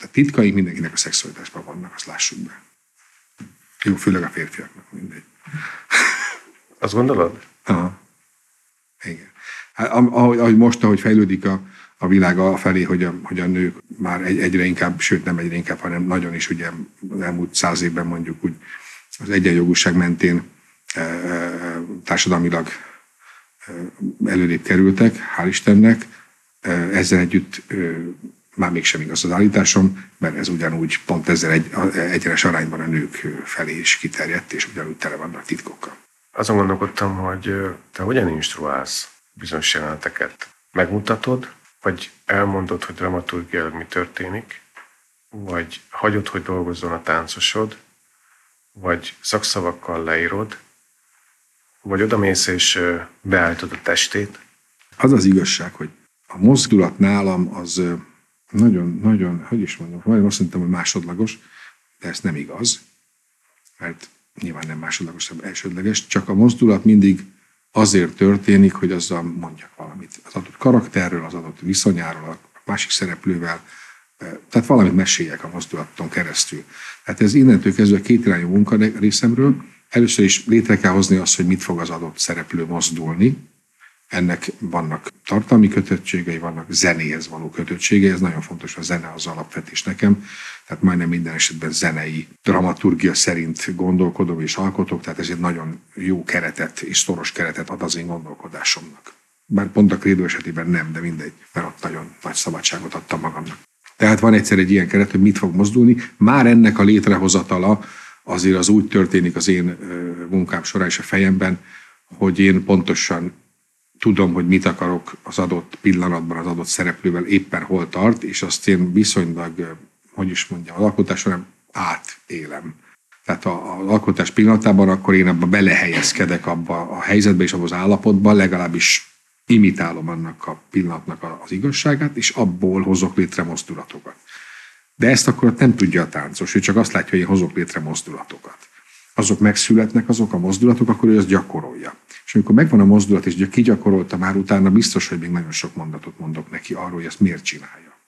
A titkai mindenkinek a szexualitásban vannak, azt lássuk be. Jó, főleg a férfiaknak, mindegy. Azt gondolod? Aha. Igen. Hát, ahogy, ahogy most, ahogy fejlődik a, a világ a felé, hogy a, hogy a nők már egy, egyre inkább, sőt nem egyre inkább, hanem nagyon is ugye elmúlt száz évben mondjuk úgy az egyenjogúság mentén e, e, társadalmilag előrébb kerültek, hál' Istennek. Ezzel együtt már mégsem igaz az állításom, mert ez ugyanúgy pont ezzel egy, egyenes arányban a nők felé is kiterjedt, és ugyanúgy tele vannak titkokkal. Azon gondolkodtam, hogy te hogyan instruálsz bizonyos jeleneteket? Megmutatod, vagy elmondod, hogy dramaturgiailag mi történik, vagy hagyod, hogy dolgozzon a táncosod, vagy szakszavakkal leírod, vagy odamész és beállítod a testét. Az az igazság, hogy a mozdulat nálam az nagyon, nagyon, hogy is mondjam, vagy azt mondtam, hogy másodlagos, de ez nem igaz, mert nyilván nem másodlagos, hanem elsődleges, csak a mozdulat mindig azért történik, hogy azzal mondjak valamit. Az adott karakterről, az adott viszonyáról, a másik szereplővel, tehát valamit meséljek a mozdulaton keresztül. Tehát ez innentől kezdve két irányú munka részemről. Először is létre kell hozni azt, hogy mit fog az adott szereplő mozdulni, ennek vannak tartalmi kötöttségei, vannak zenéhez való kötöttségei, ez nagyon fontos, a zene az alapvetés nekem, tehát majdnem minden esetben zenei dramaturgia szerint gondolkodom és alkotok, tehát ez egy nagyon jó keretet és szoros keretet ad az én gondolkodásomnak. Bár pont a krédó esetében nem, de mindegy, mert ott nagyon nagy szabadságot adtam magamnak. Tehát van egyszer egy ilyen keret, hogy mit fog mozdulni. Már ennek a létrehozatala azért az úgy történik az én munkám során és a fejemben, hogy én pontosan tudom, hogy mit akarok az adott pillanatban, az adott szereplővel éppen hol tart, és azt én viszonylag, hogy is mondjam, az alkotás során átélem. Tehát az alkotás pillanatában akkor én abba belehelyezkedek abba a helyzetbe és abba az állapotban, legalábbis imitálom annak a pillanatnak az igazságát, és abból hozok létre mozdulatokat. De ezt akkor nem tudja a táncos, ő csak azt látja, hogy én hozok létre mozdulatokat. Azok megszületnek, azok a mozdulatok, akkor ő azt gyakorolja. És amikor megvan a mozdulat, és kigyakorolta már utána, biztos, hogy még nagyon sok mondatot mondok neki arról, hogy ezt miért csinálja.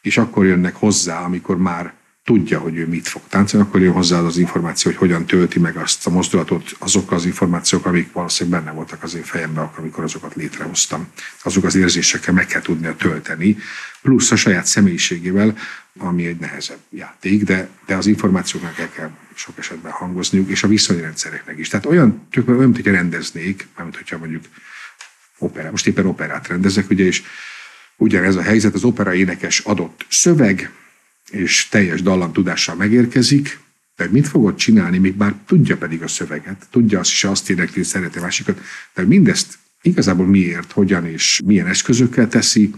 És akkor jönnek hozzá, amikor már tudja, hogy ő mit fog táncolni, akkor jön hozzá az információ, hogy hogyan tölti meg azt a mozdulatot, azok az információk, amik valószínűleg benne voltak az én fejemben, amikor azokat létrehoztam. Azok az érzésekkel meg kell tudnia tölteni, plusz a saját személyiségével, ami egy nehezebb játék, de, de az információknak el kell sok esetben hangozniuk, és a viszonyrendszereknek is. Tehát olyan, tök, olyan, mint hogyha rendeznék, mármint hogyha mondjuk opera, most éppen operát rendezek, ugye, és ugyanez a helyzet, az opera énekes adott szöveg, és teljes dallamtudással megérkezik, de mit fogod csinálni, még bár tudja pedig a szöveget, tudja azt is, azt énekli, hogy szereti a másikat, de mindezt igazából miért, hogyan és milyen eszközökkel teszi,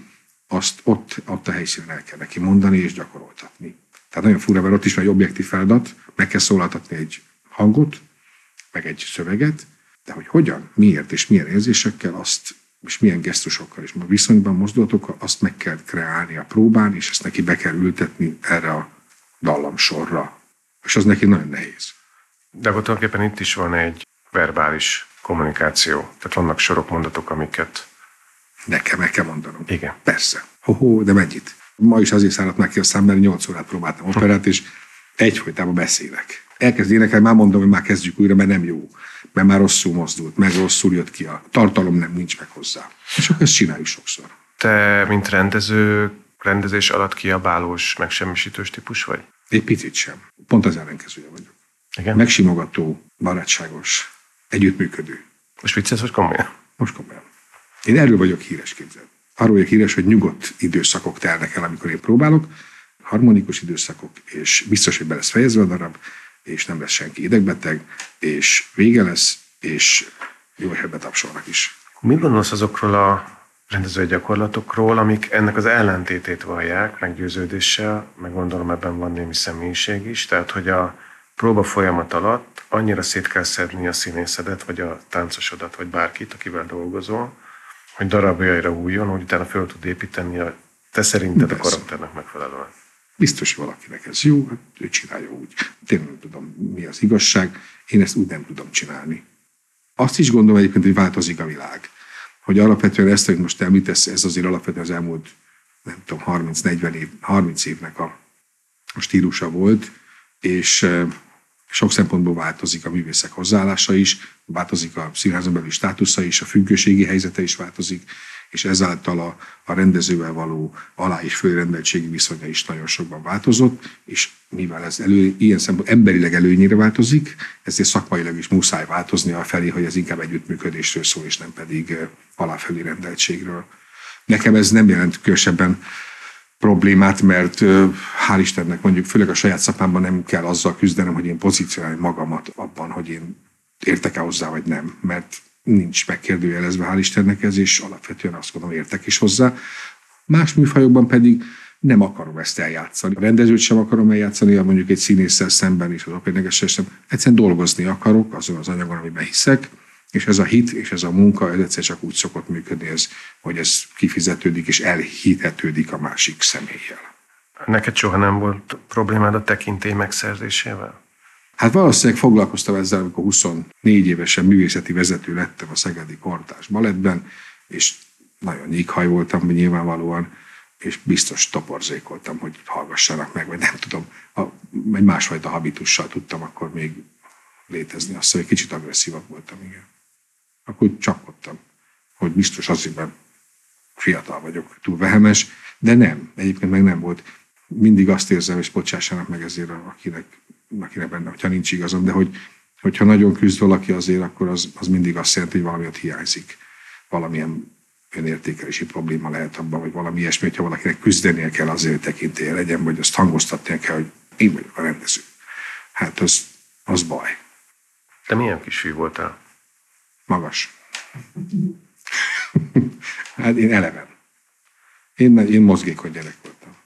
azt ott, ott a helyszínen el kell neki mondani és gyakoroltatni. Tehát nagyon fura, mert ott is van egy objektív feladat, meg kell szólaltatni egy hangot, meg egy szöveget, de hogy hogyan, miért és milyen érzésekkel, azt és milyen gesztusokkal és viszonyban, mozdulatokkal, azt meg kell kreálni a próbán, és ezt neki be kell ültetni erre a dallamsorra. És az neki nagyon nehéz. De akkor tulajdonképpen itt is van egy verbális kommunikáció. Tehát vannak sorok, mondatok, amiket... Nekem meg kell mondanom. Igen. Persze. Ho-ho, de mennyit? Ma is azért szállott meg ki a szám, mert 8 órát próbáltam operát, és egyfolytában beszélek. Elkezd énekelni, már mondom, hogy már kezdjük újra, mert nem jó. Mert már rosszul mozdult, meg rosszul jött ki a tartalom, nem nincs meg hozzá. És akkor ezt csináljuk sokszor. Te, mint rendező, rendezés alatt kiabálós, megsemmisítős típus vagy? Egy picit sem. Pont az ellenkezője vagyok. Igen? Megsimogató, barátságos, együttműködő. Most vicces vagy komolyan? Most komolyan. Én erről vagyok híres képzel. Arról vagyok híres, hogy nyugodt időszakok telnek el, amikor én próbálok, harmonikus időszakok, és biztos, hogy be lesz fejezve a darab, és nem lesz senki idegbeteg, és vége lesz, és jó helybe tapsolnak is. Mit gondolsz azokról a rendezői gyakorlatokról, amik ennek az ellentétét vallják meggyőződéssel, meg gondolom ebben van némi személyiség is, tehát hogy a próba folyamat alatt annyira szét kell szedni a színészedet, vagy a táncosodat, vagy bárkit, akivel dolgozol, hogy darabjaira újjon, hogy utána föl tud építeni a te szerinted Persze. a karakternek megfelelően. Biztos, hogy valakinek ez jó, hát ő csinálja úgy. Tényleg nem tudom, mi az igazság, én ezt úgy nem tudom csinálni. Azt is gondolom egyébként, hogy változik a világ. Hogy alapvetően ezt, hogy most említesz, ez azért alapvetően az elmúlt, nem tudom, 30-40 év, 30 évnek a, a stílusa volt, és sok szempontból változik a művészek hozzáállása is, változik a színházon belüli státusza is, a függőségi helyzete is változik, és ezáltal a, a rendezővel való alá- és főrendeltségi viszonya is nagyon sokban változott, és mivel ez elő, ilyen szempontból emberileg előnyére változik, ezért szakmailag is muszáj változni a felé, hogy ez inkább együttműködésről szól, és nem pedig aláfelé rendeltségről. Nekem ez nem jelent különösebben problémát, mert hál' Istennek mondjuk főleg a saját szakmámban nem kell azzal küzdenem, hogy én pozícionálni magamat abban, hogy én értek-e hozzá, vagy nem. Mert nincs megkérdőjelezve, hál' Istennek ez, és alapvetően azt gondolom, értek is hozzá. Más műfajokban pedig nem akarom ezt eljátszani. A rendezőt sem akarom eljátszani, a mondjuk egy színésszel szemben is, az operénegessel sem. Egyszerűen dolgozni akarok azon az anyagon, amiben hiszek, és ez a hit és ez a munka, ez egyszer csak úgy szokott működni, ez, hogy ez kifizetődik és elhitetődik a másik személlyel. Neked soha nem volt problémád a tekintély megszerzésével? Hát valószínűleg foglalkoztam ezzel, amikor 24 évesen művészeti vezető lettem a Szegedi Kortás Balettben, és nagyon nyíkhaj voltam nyilvánvalóan, és biztos toporzékoltam, hogy hallgassanak meg, vagy nem tudom, a, egy másfajta habitussal tudtam akkor még létezni. Azt hogy kicsit agresszívabb voltam, igen. Akkor csapkodtam, hogy biztos azért, mert fiatal vagyok, túl vehemes, de nem, egyébként meg nem volt. Mindig azt érzem, és bocsássanak meg ezért, akinek akinek benne, hogyha nincs igazam, de hogy, hogyha nagyon küzd valaki azért, akkor az, az mindig azt jelenti, hogy valami ott hiányzik. Valamilyen önértékelési probléma lehet abban, vagy valami ilyesmi, hogyha valakinek küzdenie kell azért, hogy tekintélye legyen, vagy azt hangoztatnia kell, hogy én vagyok a rendező. Hát az, az baj. Te milyen kis fiú voltál? Magas. hát én eleven. Én, én mozgékony gyerek voltam.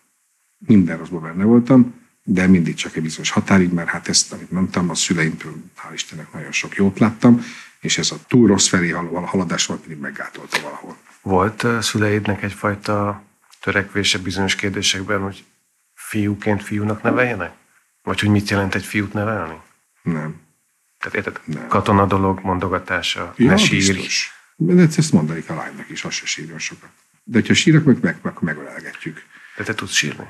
Minden rosszban benne voltam de mindig csak egy bizonyos határig, mert hát ezt, amit mondtam, a szüleimtől, hál' Istennek nagyon sok jót láttam, és ez a túl rossz felé haladás volt, mindig meggátolta valahol. Volt szüleidnek egyfajta törekvése bizonyos kérdésekben, hogy fiúként fiúnak neveljenek? Vagy hogy mit jelent egy fiút nevelni? Nem. Tehát érted? Nem. Katona dolog, mondogatása, ja, ne sírj. Biztos. De ezt mondanék a lánynak is, az se sírjon sokat. De ha sírok, meg, meg, akkor megölelgetjük. De te tudsz sírni?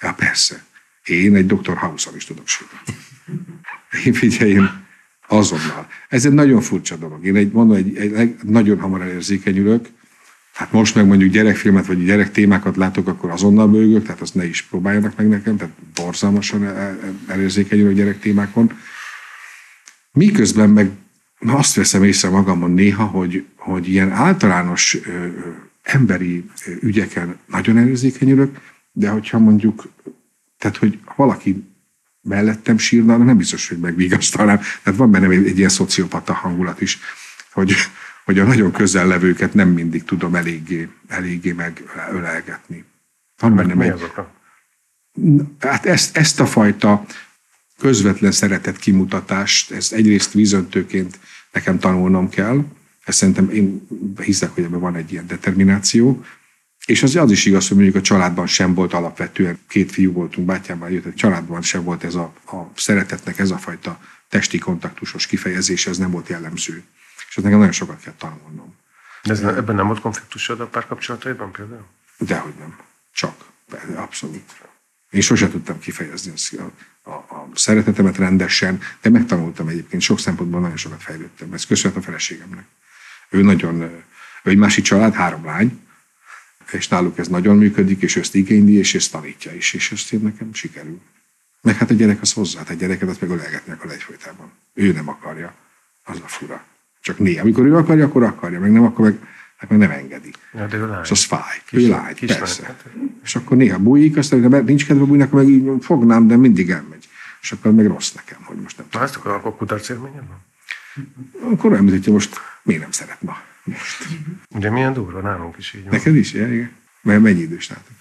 Ja, persze. Én egy Dr. house is tudok sírni. Én figyelj, én azonnal. Ez egy nagyon furcsa dolog. Én egy, mondom, egy, egy, nagyon hamar elérzékenyülök. Hát most meg mondjuk gyerekfilmet vagy gyerek témákat látok, akkor azonnal bőgök, tehát azt ne is próbáljanak meg nekem, tehát borzalmasan e- e- elérzékenyülök gyerek témákon. Miközben meg azt veszem észre magamon néha, hogy, hogy ilyen általános ö, emberi ügyeken nagyon elérzékenyülök, de hogyha mondjuk tehát, hogy valaki mellettem sírna, nem biztos, hogy megvigasztalnám. Tehát van bennem egy, egy ilyen szociopata hangulat is, hogy, hogy a nagyon közel levőket nem mindig tudom eléggé, eléggé megölelgetni. Van bennem egy... Hát ezt, ezt a fajta közvetlen szeretet kimutatást, ezt egyrészt vízöntőként nekem tanulnom kell, ezt szerintem én hiszek, hogy ebben van egy ilyen determináció, és az, az is igaz, hogy mondjuk a családban sem volt alapvetően, két fiú voltunk, bátyámmal jött, a családban sem volt ez a, a szeretetnek ez a fajta testi kontaktusos kifejezés, ez nem volt jellemző. És ez nekem nagyon sokat kell tanulnom. De ez, ebben nem volt konfliktusod a párkapcsolataiban például? Dehogy nem. Csak. Abszolút. Én sosem tudtam kifejezni a, a, a szeretetemet rendesen, de megtanultam egyébként. Sok szempontból nagyon sokat fejlődtem. Ez köszönhet a feleségemnek. Ő nagyon, ő egy másik család, három lány, és náluk ez nagyon működik, és ezt igényli, és ezt tanítja is, és ezt én nekem sikerül. Meg hát a gyerek az hozzá, hát a gyereket azt meg ölelgetni akar egyfolytában. Ő nem akarja, az a fura. Csak néha. Amikor ő akarja, akkor akarja, meg nem, akkor meg, hát meg nem engedi. Ja, de ő lány. És az fáj. Kis- ő lány, kislány. persze. És akkor néha bújik, aztán ha nincs kedve bújni, akkor meg így fognám, de mindig elmegy. És akkor meg rossz nekem, hogy most nem Na, ezt akkor, akkor kudarc élményed van? Akkor hogy most miért nem szeret ma? Ugye milyen durva, nálunk is így van. Neked is, ja, igen? Mert mennyi idős nálatok?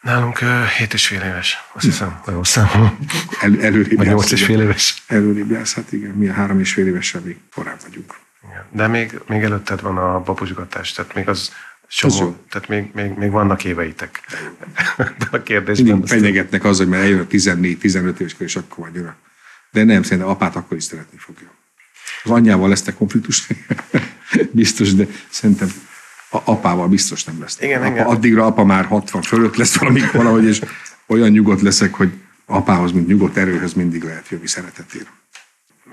Nálunk uh, 7 és fél éves, azt hiszem, ha jól számolom. El, előrébb Vagy jársz, 8 és fél éves. Előrébb jársz, hát igen, mi a három és fél évesen még korábban vagyunk. Igen. De még, még előtted van a babusgatás, tehát még az csomó, tehát még, még, még vannak éveitek. Ebben a kérdésben. Mindig fenyegetnek az, hogy már eljön a 14-15 éves kor, és akkor vagy ura. De nem, szerintem apát akkor is szeretni fogja. Az anyjával lesznek konfliktus, biztos, de szerintem a apával biztos nem lesz. Igen, apa, igen. Addigra apa már 60 fölött lesz valamik valahogy, és olyan nyugodt leszek, hogy apához, mint nyugodt erőhöz mindig lehet jönni szeretetére.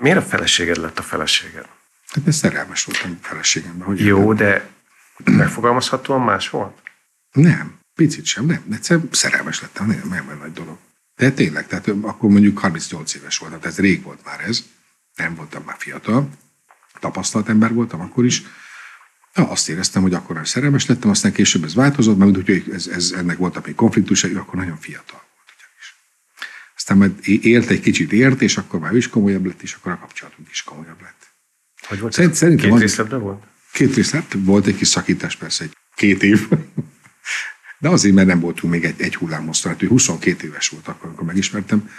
Miért a feleséged lett a feleséged? Hát ez szerelmes voltam a feleségembe. Hogy Jó, de megfogalmazhatóan más volt? Nem, picit sem, nem. Egyszerűen szerelmes lettem, nem, nem olyan nagy dolog. De tényleg, tehát akkor mondjuk 38 éves voltam, tehát ez rég volt már ez. Nem voltam már fiatal, tapasztalt ember voltam akkor is. Ja, azt éreztem, hogy akkor nagyon szerelmes lettem, aztán később ez változott, mert úgy, hogy ez, ez, ennek voltak még konfliktusai, ő akkor nagyon fiatal volt ugyanis. Aztán majd élt egy kicsit ért, és akkor már ő is komolyabb lett, és akkor a kapcsolatunk is komolyabb lett. Hogy volt? Szerint- szerintem Két részletben volt? Két részlet, volt egy kis szakítás persze, egy két év. De azért, mert nem voltunk még egy, egy hullámhosszon, hát ő 22 éves volt akkor, amikor megismertem,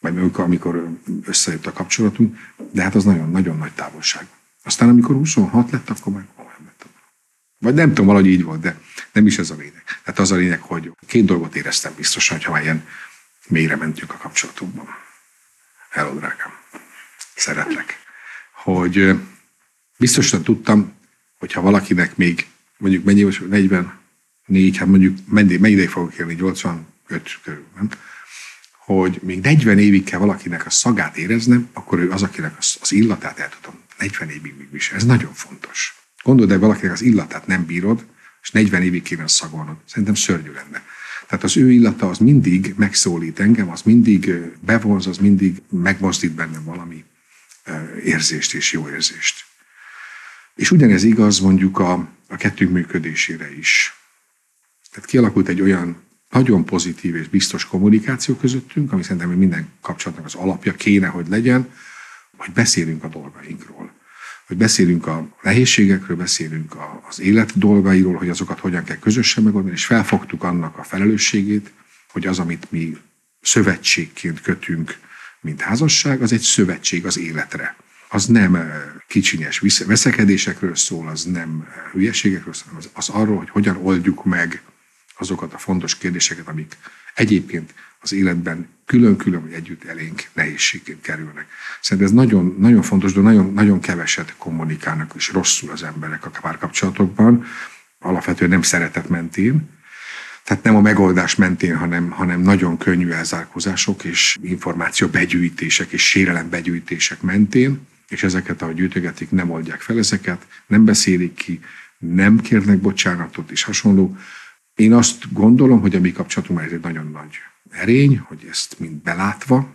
vagy amikor, amikor összejött a kapcsolatunk, de hát az nagyon-nagyon nagy távolság. Aztán amikor 26 lett, akkor már komolyabb lett. Vagy nem tudom, valahogy így volt, de nem is ez a lényeg. Tehát az a lényeg, hogy két dolgot éreztem biztosan, ha már ilyen mélyre mentünk a kapcsolatunkban. Hello, drágám. Szeretlek. Hogy biztosan tudtam, hogyha valakinek még mondjuk mennyi éves, 44, hát mondjuk mennyi, mennyi ideig fogok élni, 85 körül, nem? hogy még 40 évig kell valakinek a szagát éreznem, akkor ő az, akinek az illatát el tudom 40 évig még visel. Ez nagyon fontos. Gondold el, valakinek az illatát nem bírod, és 40 évig kéne szagolnod. Szerintem szörnyű lenne. Tehát az ő illata az mindig megszólít engem, az mindig bevonz, az mindig megmozdít bennem valami érzést és jó érzést. És ugyanez igaz mondjuk a, a kettőnk működésére is. Tehát kialakult egy olyan nagyon pozitív és biztos kommunikáció közöttünk, ami szerintem minden kapcsolatnak az alapja kéne, hogy legyen, hogy beszélünk a dolgainkról. Hogy beszélünk a nehézségekről, beszélünk az élet dolgairól, hogy azokat hogyan kell közösen megoldani, és felfogtuk annak a felelősségét, hogy az, amit mi szövetségként kötünk, mint házasság, az egy szövetség az életre. Az nem eh, kicsinyes veszekedésekről szól, az nem eh, hülyeségekről szól, az, az arról, hogy hogyan oldjuk meg azokat a fontos kérdéseket, amik egyébként az életben külön-külön vagy együtt elénk nehézségként kerülnek. Szerintem ez nagyon, nagyon fontos, de nagyon, nagyon keveset kommunikálnak, és rosszul az emberek a párkapcsolatokban, alapvetően nem szeretet mentén, tehát nem a megoldás mentén, hanem, hanem nagyon könnyű elzárkózások és információ begyűjtések és sérelem begyűjtések mentén, és ezeket, ahogy gyűjtögetik, nem oldják fel ezeket, nem beszélik ki, nem kérnek bocsánatot és hasonló. Én azt gondolom, hogy a mi kapcsolatunk ez egy nagyon nagy erény, hogy ezt mind belátva,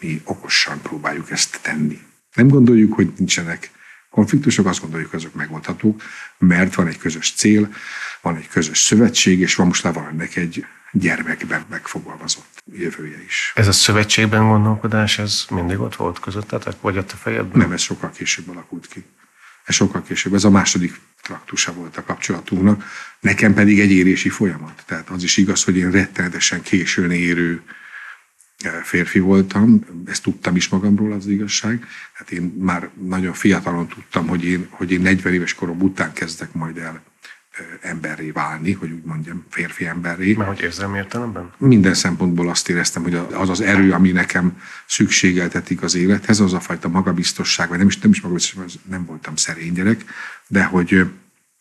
mi okosan próbáljuk ezt tenni. Nem gondoljuk, hogy nincsenek konfliktusok, azt gondoljuk, hogy azok megoldhatók, mert van egy közös cél, van egy közös szövetség, és van most már van ennek egy gyermekben megfogalmazott jövője is. Ez a szövetségben gondolkodás, ez mindig ott volt közöttetek, vagy a te fejedben? Nem, ez sokkal később alakult ki. Ez sokkal később. Ez a második traktusa volt a kapcsolatunknak. Nekem pedig egy érési folyamat. Tehát az is igaz, hogy én rettenetesen későn érő eh, férfi voltam, ezt tudtam is magamról, az igazság. Hát én már nagyon fiatalon tudtam, hogy én, hogy én 40 éves korom után kezdek majd el emberré válni, hogy úgy mondjam, férfi emberré Mert hogy érzelmi értelemben? minden szempontból azt éreztem, hogy az az erő, ami nekem szükségeltetik az élethez, az a fajta magabiztosság, vagy nem is, nem is magabiztosság, nem voltam szerény gyerek, de hogy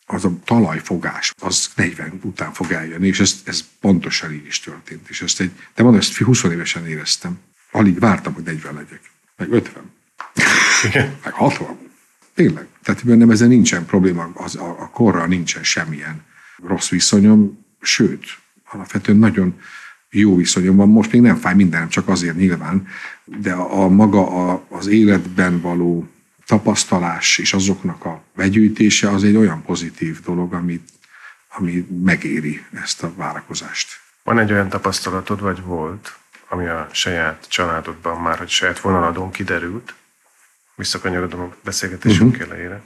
az a talajfogás, az 40 után fog eljönni, és ez, ez pontosan így is történt. És ezt egy, de mondom, ezt 20 évesen éreztem. Alig vártam, hogy 40 legyek. Meg 50. Meg 60. Tényleg. Tehát bennem ezzel nincsen probléma, az, a, a korral nincsen semmilyen rossz viszonyom, sőt, alapvetően nagyon jó viszonyom van. Most még nem fáj mindenem, csak azért nyilván, de a, a maga a, az életben való tapasztalás és azoknak a begyűjtése az egy olyan pozitív dolog, amit, ami megéri ezt a várakozást. Van egy olyan tapasztalatod, vagy volt, ami a saját családodban már, hogy saját vonaladon kiderült, visszakanyarodom a beszélgetésünk uh-huh. elejére,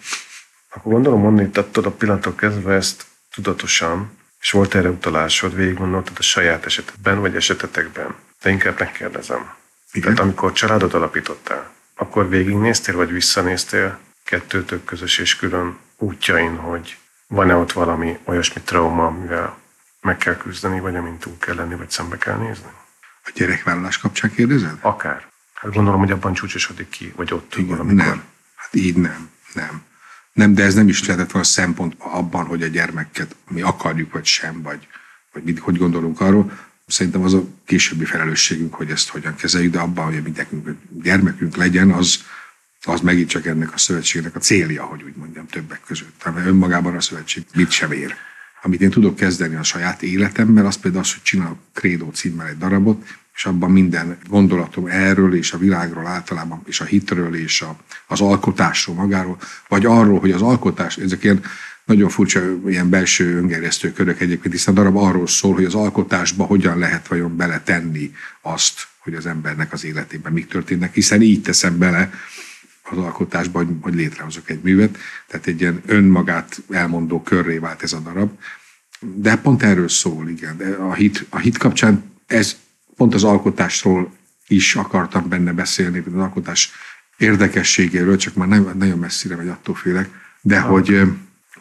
akkor gondolom mondani, tettad a pillanatok kezdve ezt tudatosan, és volt erre utalásod, végig gondoltad a saját esetedben, vagy esetetekben. De inkább megkérdezem. Igen. Tehát amikor családot alapítottál, akkor végignéztél, vagy visszanéztél kettőtök közös és külön útjain, hogy van-e ott valami olyasmi trauma, amivel meg kell küzdeni, vagy amint túl kell lenni, vagy szembe kell nézni? A gyerekvállalás kapcsán kérdezed? Akár. Hát gondolom, hogy abban csúcsosodik ki, vagy ott Igen, valamikor. Nem. Hát így nem. Nem. Nem, de ez nem is lehetett volna szempont abban, hogy a gyermeket mi akarjuk, vagy sem, vagy, vagy mit, hogy gondolunk arról. Szerintem az a későbbi felelősségünk, hogy ezt hogyan kezeljük, de abban, hogy mi nekünk gyermekünk legyen, az, az megint csak ennek a szövetségnek a célja, hogy úgy mondjam, többek között. Mert önmagában a szövetség mit sem ér. Amit én tudok kezdeni a saját életemmel, az például az, hogy csinálok Krédó címmel egy darabot, és abban minden gondolatom erről és a világról általában, és a hitről és a, az alkotásról magáról, vagy arról, hogy az alkotás, ezek ilyen nagyon furcsa ilyen belső öngerjesztő körök egyébként, hiszen darab arról szól, hogy az alkotásba hogyan lehet vajon beletenni azt, hogy az embernek az életében mik történnek, hiszen így teszem bele az alkotásba, hogy, hogy létrehozok egy művet. Tehát egy ilyen önmagát elmondó körré vált ez a darab. De pont erről szól, igen. De a hit, a hit kapcsán ez pont az alkotásról is akartam benne beszélni, az alkotás érdekességéről, csak már nem, nagyon messzire vagy attól félek, de ha. hogy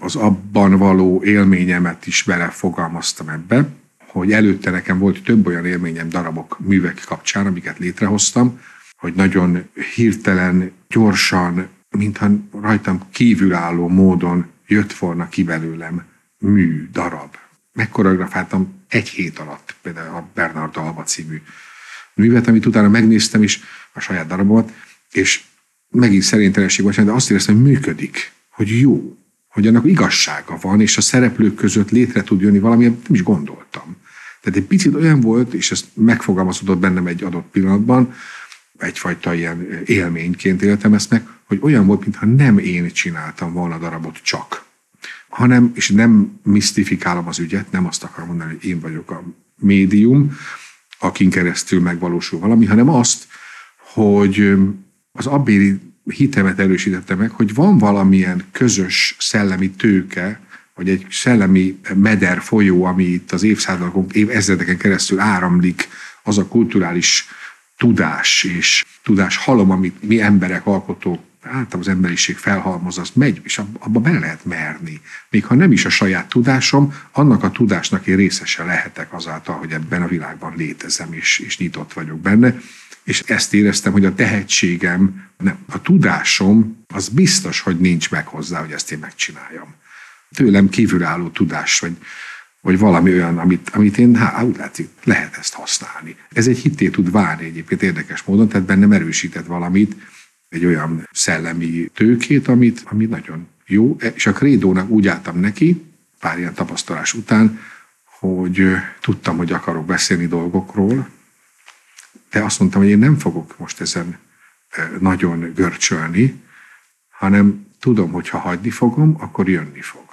az abban való élményemet is belefogalmaztam ebbe, hogy előtte nekem volt több olyan élményem darabok, művek kapcsán, amiket létrehoztam, hogy nagyon hirtelen, gyorsan, mintha rajtam kívülálló módon jött volna ki belőlem mű, darab. Megkoreografáltam egy hét alatt, például a Bernard Alba című művet, amit utána megnéztem is, a saját darabomat, és megint szerintelenség volt, de azt éreztem, hogy működik, hogy jó, hogy annak igazsága van, és a szereplők között létre tud jönni valami, amit nem is gondoltam. Tehát egy picit olyan volt, és ezt megfogalmazódott bennem egy adott pillanatban, egyfajta ilyen élményként éltem ezt meg, hogy olyan volt, mintha nem én csináltam volna darabot csak, hanem, és nem misztifikálom az ügyet, nem azt akarom mondani, hogy én vagyok a médium, akin keresztül megvalósul valami, hanem azt, hogy az abbéli hitemet erősítette meg, hogy van valamilyen közös szellemi tőke, vagy egy szellemi meder folyó, ami itt az évszázadokon, évezredeken keresztül áramlik, az a kulturális tudás és tudás halom, amit mi emberek, alkotók, általában az emberiség felhalmoz, az megy, és abba bele lehet merni. Még ha nem is a saját tudásom, annak a tudásnak én részese lehetek azáltal, hogy ebben a világban létezem, és, és nyitott vagyok benne. És ezt éreztem, hogy a tehetségem, nem, a tudásom, az biztos, hogy nincs meg hozzá, hogy ezt én megcsináljam. Tőlem kívülálló tudás, vagy vagy valami olyan, amit, amit én, hát úgy látszik, lehet ezt használni. Ez egy hitté tud válni egyébként érdekes módon, tehát bennem erősített valamit, egy olyan szellemi tőkét, amit, ami nagyon jó, és a krédónak úgy álltam neki, pár ilyen tapasztalás után, hogy tudtam, hogy akarok beszélni dolgokról, de azt mondtam, hogy én nem fogok most ezen nagyon görcsölni, hanem tudom, hogy ha hagyni fogom, akkor jönni fog.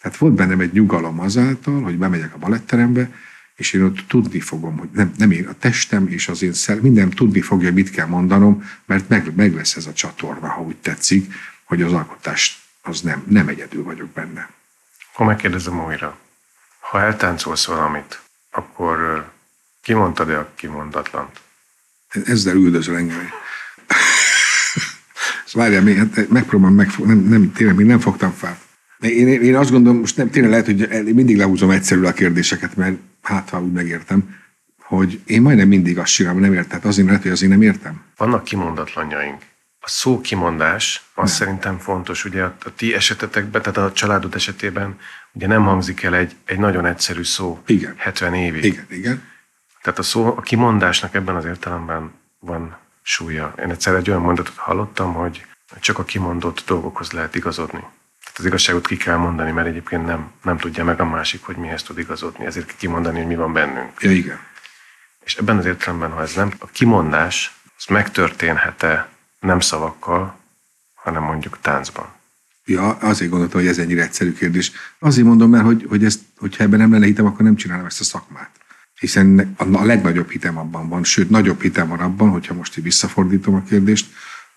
Tehát volt bennem egy nyugalom azáltal, hogy bemegyek a baletterembe, és én ott tudni fogom, hogy nem, nem én, a testem és az én szel, minden tudni fogja, mit kell mondanom, mert meg, meg lesz ez a csatorna, ha úgy tetszik, hogy az alkotás az nem, nem egyedül vagyok benne. Ha megkérdezem újra, ha eltáncolsz valamit, akkor kimondtad-e a kimondatlant? Ezzel üldözöl engem. Várjál, még, hát megpróbálom, megfog, nem, nem, tényleg még nem fogtam fel. Én, én azt gondolom, most nem, tényleg lehet, hogy mindig lehúzom egyszerűen a kérdéseket, mert hát ha úgy megértem, hogy én majdnem mindig azt csinálom, nem értem. Azért lehet, hogy azért nem értem. Vannak kimondatlanjaink. A szó kimondás, az nem. szerintem fontos. Ugye a, a ti esetetekben, tehát a családod esetében ugye nem hangzik el egy, egy nagyon egyszerű szó igen. 70 évig. Igen, igen. Tehát a szó, a kimondásnak ebben az értelemben van súlya. Én egyszer egy olyan mondatot hallottam, hogy csak a kimondott dolgokhoz lehet igazodni az igazságot ki kell mondani, mert egyébként nem, nem tudja meg a másik, hogy mihez tud igazodni. Ezért ki kimondani, hogy mi van bennünk. Ja, igen. És ebben az értelemben, ha ez nem, a kimondás, az megtörténhet-e nem szavakkal, hanem mondjuk táncban? Ja, azért gondoltam, hogy ez ennyire egyszerű kérdés. Azért mondom, mert hogy, hogy ezt, hogyha ebben nem lenne hitem, akkor nem csinálom ezt a szakmát. Hiszen a legnagyobb hitem abban van, sőt, nagyobb hitem van abban, hogyha most így visszafordítom a kérdést,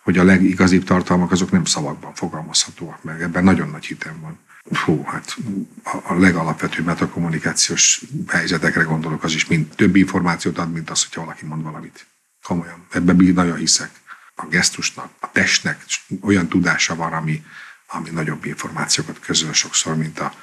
hogy a legigazibb tartalmak azok nem szavakban fogalmazhatóak meg. Ebben nagyon nagy hitem van. Hú, hát a legalapvetőbb metakommunikációs helyzetekre gondolok, az is mind több információt ad, mint az, hogyha valaki mond valamit. Komolyan. Ebben nagyon hiszek. A gesztusnak, a testnek olyan tudása van, ami, ami nagyobb információkat közöl sokszor, mint a,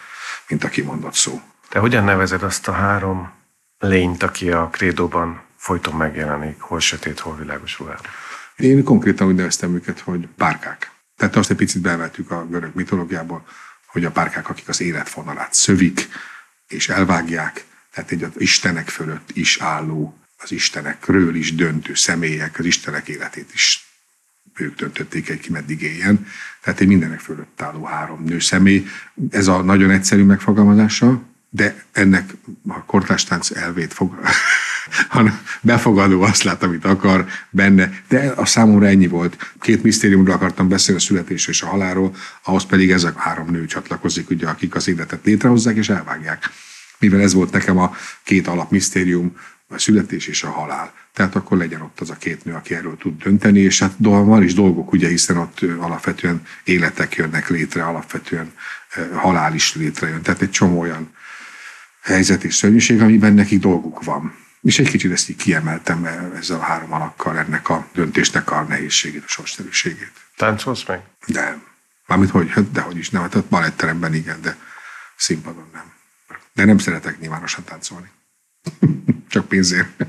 mint a kimondott szó. Te hogyan nevezed azt a három lényt, aki a krédóban folyton megjelenik, hol sötét, hol világos ruhában? Én konkrétan úgy neveztem őket, hogy párkák. Tehát azt egy picit bevettük a görög mitológiából, hogy a párkák, akik az életfonalát szövik és elvágják, tehát egy az istenek fölött is álló, az istenekről is döntő személyek, az istenek életét is ők döntötték el, ki meddig éljen. Tehát egy mindenek fölött álló három nő személy. Ez a nagyon egyszerű megfogalmazása, de ennek a kortástánc elvét fog, hanem befogadó azt lát, amit akar benne. De a számomra ennyi volt. Két misztériumról akartam beszélni, a születés és a halálról, ahhoz pedig ezek három nő csatlakozik, ugye, akik az életet létrehozzák és elvágják. Mivel ez volt nekem a két alapmisztérium, a születés és a halál. Tehát akkor legyen ott az a két nő, aki erről tud dönteni, és hát van is dolgok, ugye, hiszen ott alapvetően életek jönnek létre, alapvetően halál is létrejön. Tehát egy csomó olyan helyzet és szörnyűség, amiben nekik dolguk van. És egy kicsit ezt így kiemeltem ezzel a három alakkal ennek a döntésnek a nehézségét, a sorszerűségét. Táncolsz meg? Nem. Mármint hogy, hát dehogy is nem. Hát a baletteremben igen, de színpadon nem. De nem szeretek nyilvánosan táncolni. Csak pénzért.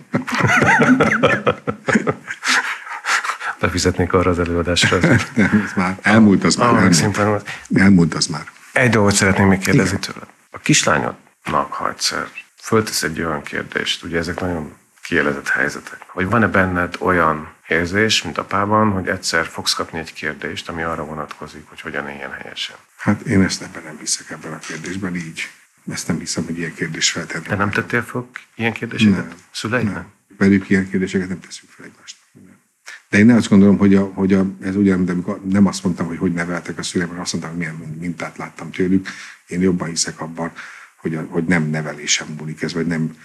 Befizetnék arra az előadásra. nem, ez már elmúlt az már. Ah, elmúlt. elmúlt az már. Egy dolgot szeretném még kérdezni tőled. A kislányodnak, ha egyszer föltesz egy olyan kérdést, ugye ezek nagyon kielezett helyzetek, hogy van-e benned olyan érzés, mint apában, hogy egyszer fogsz kapni egy kérdést, ami arra vonatkozik, hogy hogyan éljen helyesen? Hát én ezt ebben nem hiszek ebben a kérdésben így. Ezt nem hiszem, hogy ilyen kérdés feltettem. De nem tettél fel ilyen kérdéseket? Nem. Szüleidnek? Nem. Velük ilyen kérdéseket nem teszünk fel egymásnak. De én azt gondolom, hogy, a, hogy a, ez ugyan, de amikor nem azt mondtam, hogy hogy neveltek a szüleim, hanem azt mondtam, hogy milyen mintát láttam tőlük. Én jobban hiszek abban, hogy, a, hogy nem nevelésem múlik ez, vagy nem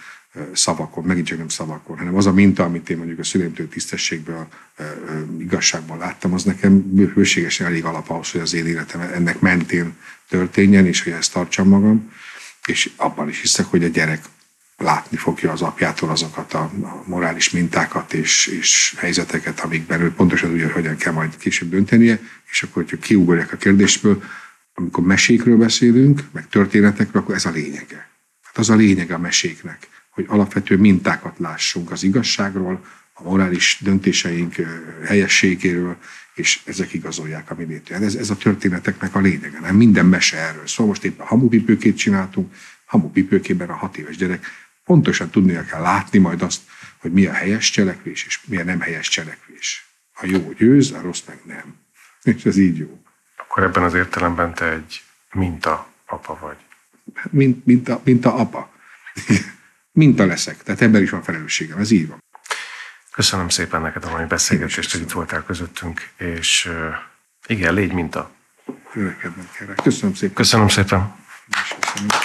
szavakon, megint csak nem szavakon, hanem az a minta, amit én mondjuk a szüleimtől tisztességből, igazságban láttam, az nekem bőségesen elég alap ahhoz, hogy az én életem ennek mentén történjen, és hogy ezt tartsam magam. És abban is hiszek, hogy a gyerek látni fogja az apjától azokat a, morális mintákat és, és helyzeteket, amikben ő pontosan tudja, hogy hogyan kell majd később döntenie, és akkor, hogyha kiugorják a kérdésből, amikor mesékről beszélünk, meg történetekről, akkor ez a lényege. Hát az a lényege a meséknek, hogy alapvető mintákat lássunk az igazságról, a morális döntéseink helyességéről, és ezek igazolják a mi. Ez, ez a történeteknek a lényege, nem minden mese erről. Szóval most éppen hamupipőkét csináltunk, hamupipőkében a hat éves gyerek pontosan tudnia kell látni majd azt, hogy mi a helyes cselekvés, és mi a nem helyes cselekvés. A jó győz, a rossz meg nem. És ez így jó. Akkor ebben az értelemben te egy minta apa vagy. Mint, minta, minta apa. minta leszek. Tehát ebben is van felelősségem. Ez így van. Köszönöm szépen neked a mai beszélgetést, hogy itt voltál közöttünk, és igen, légy minta. Köszönöm szépen. Köszönöm szépen. Köszönöm.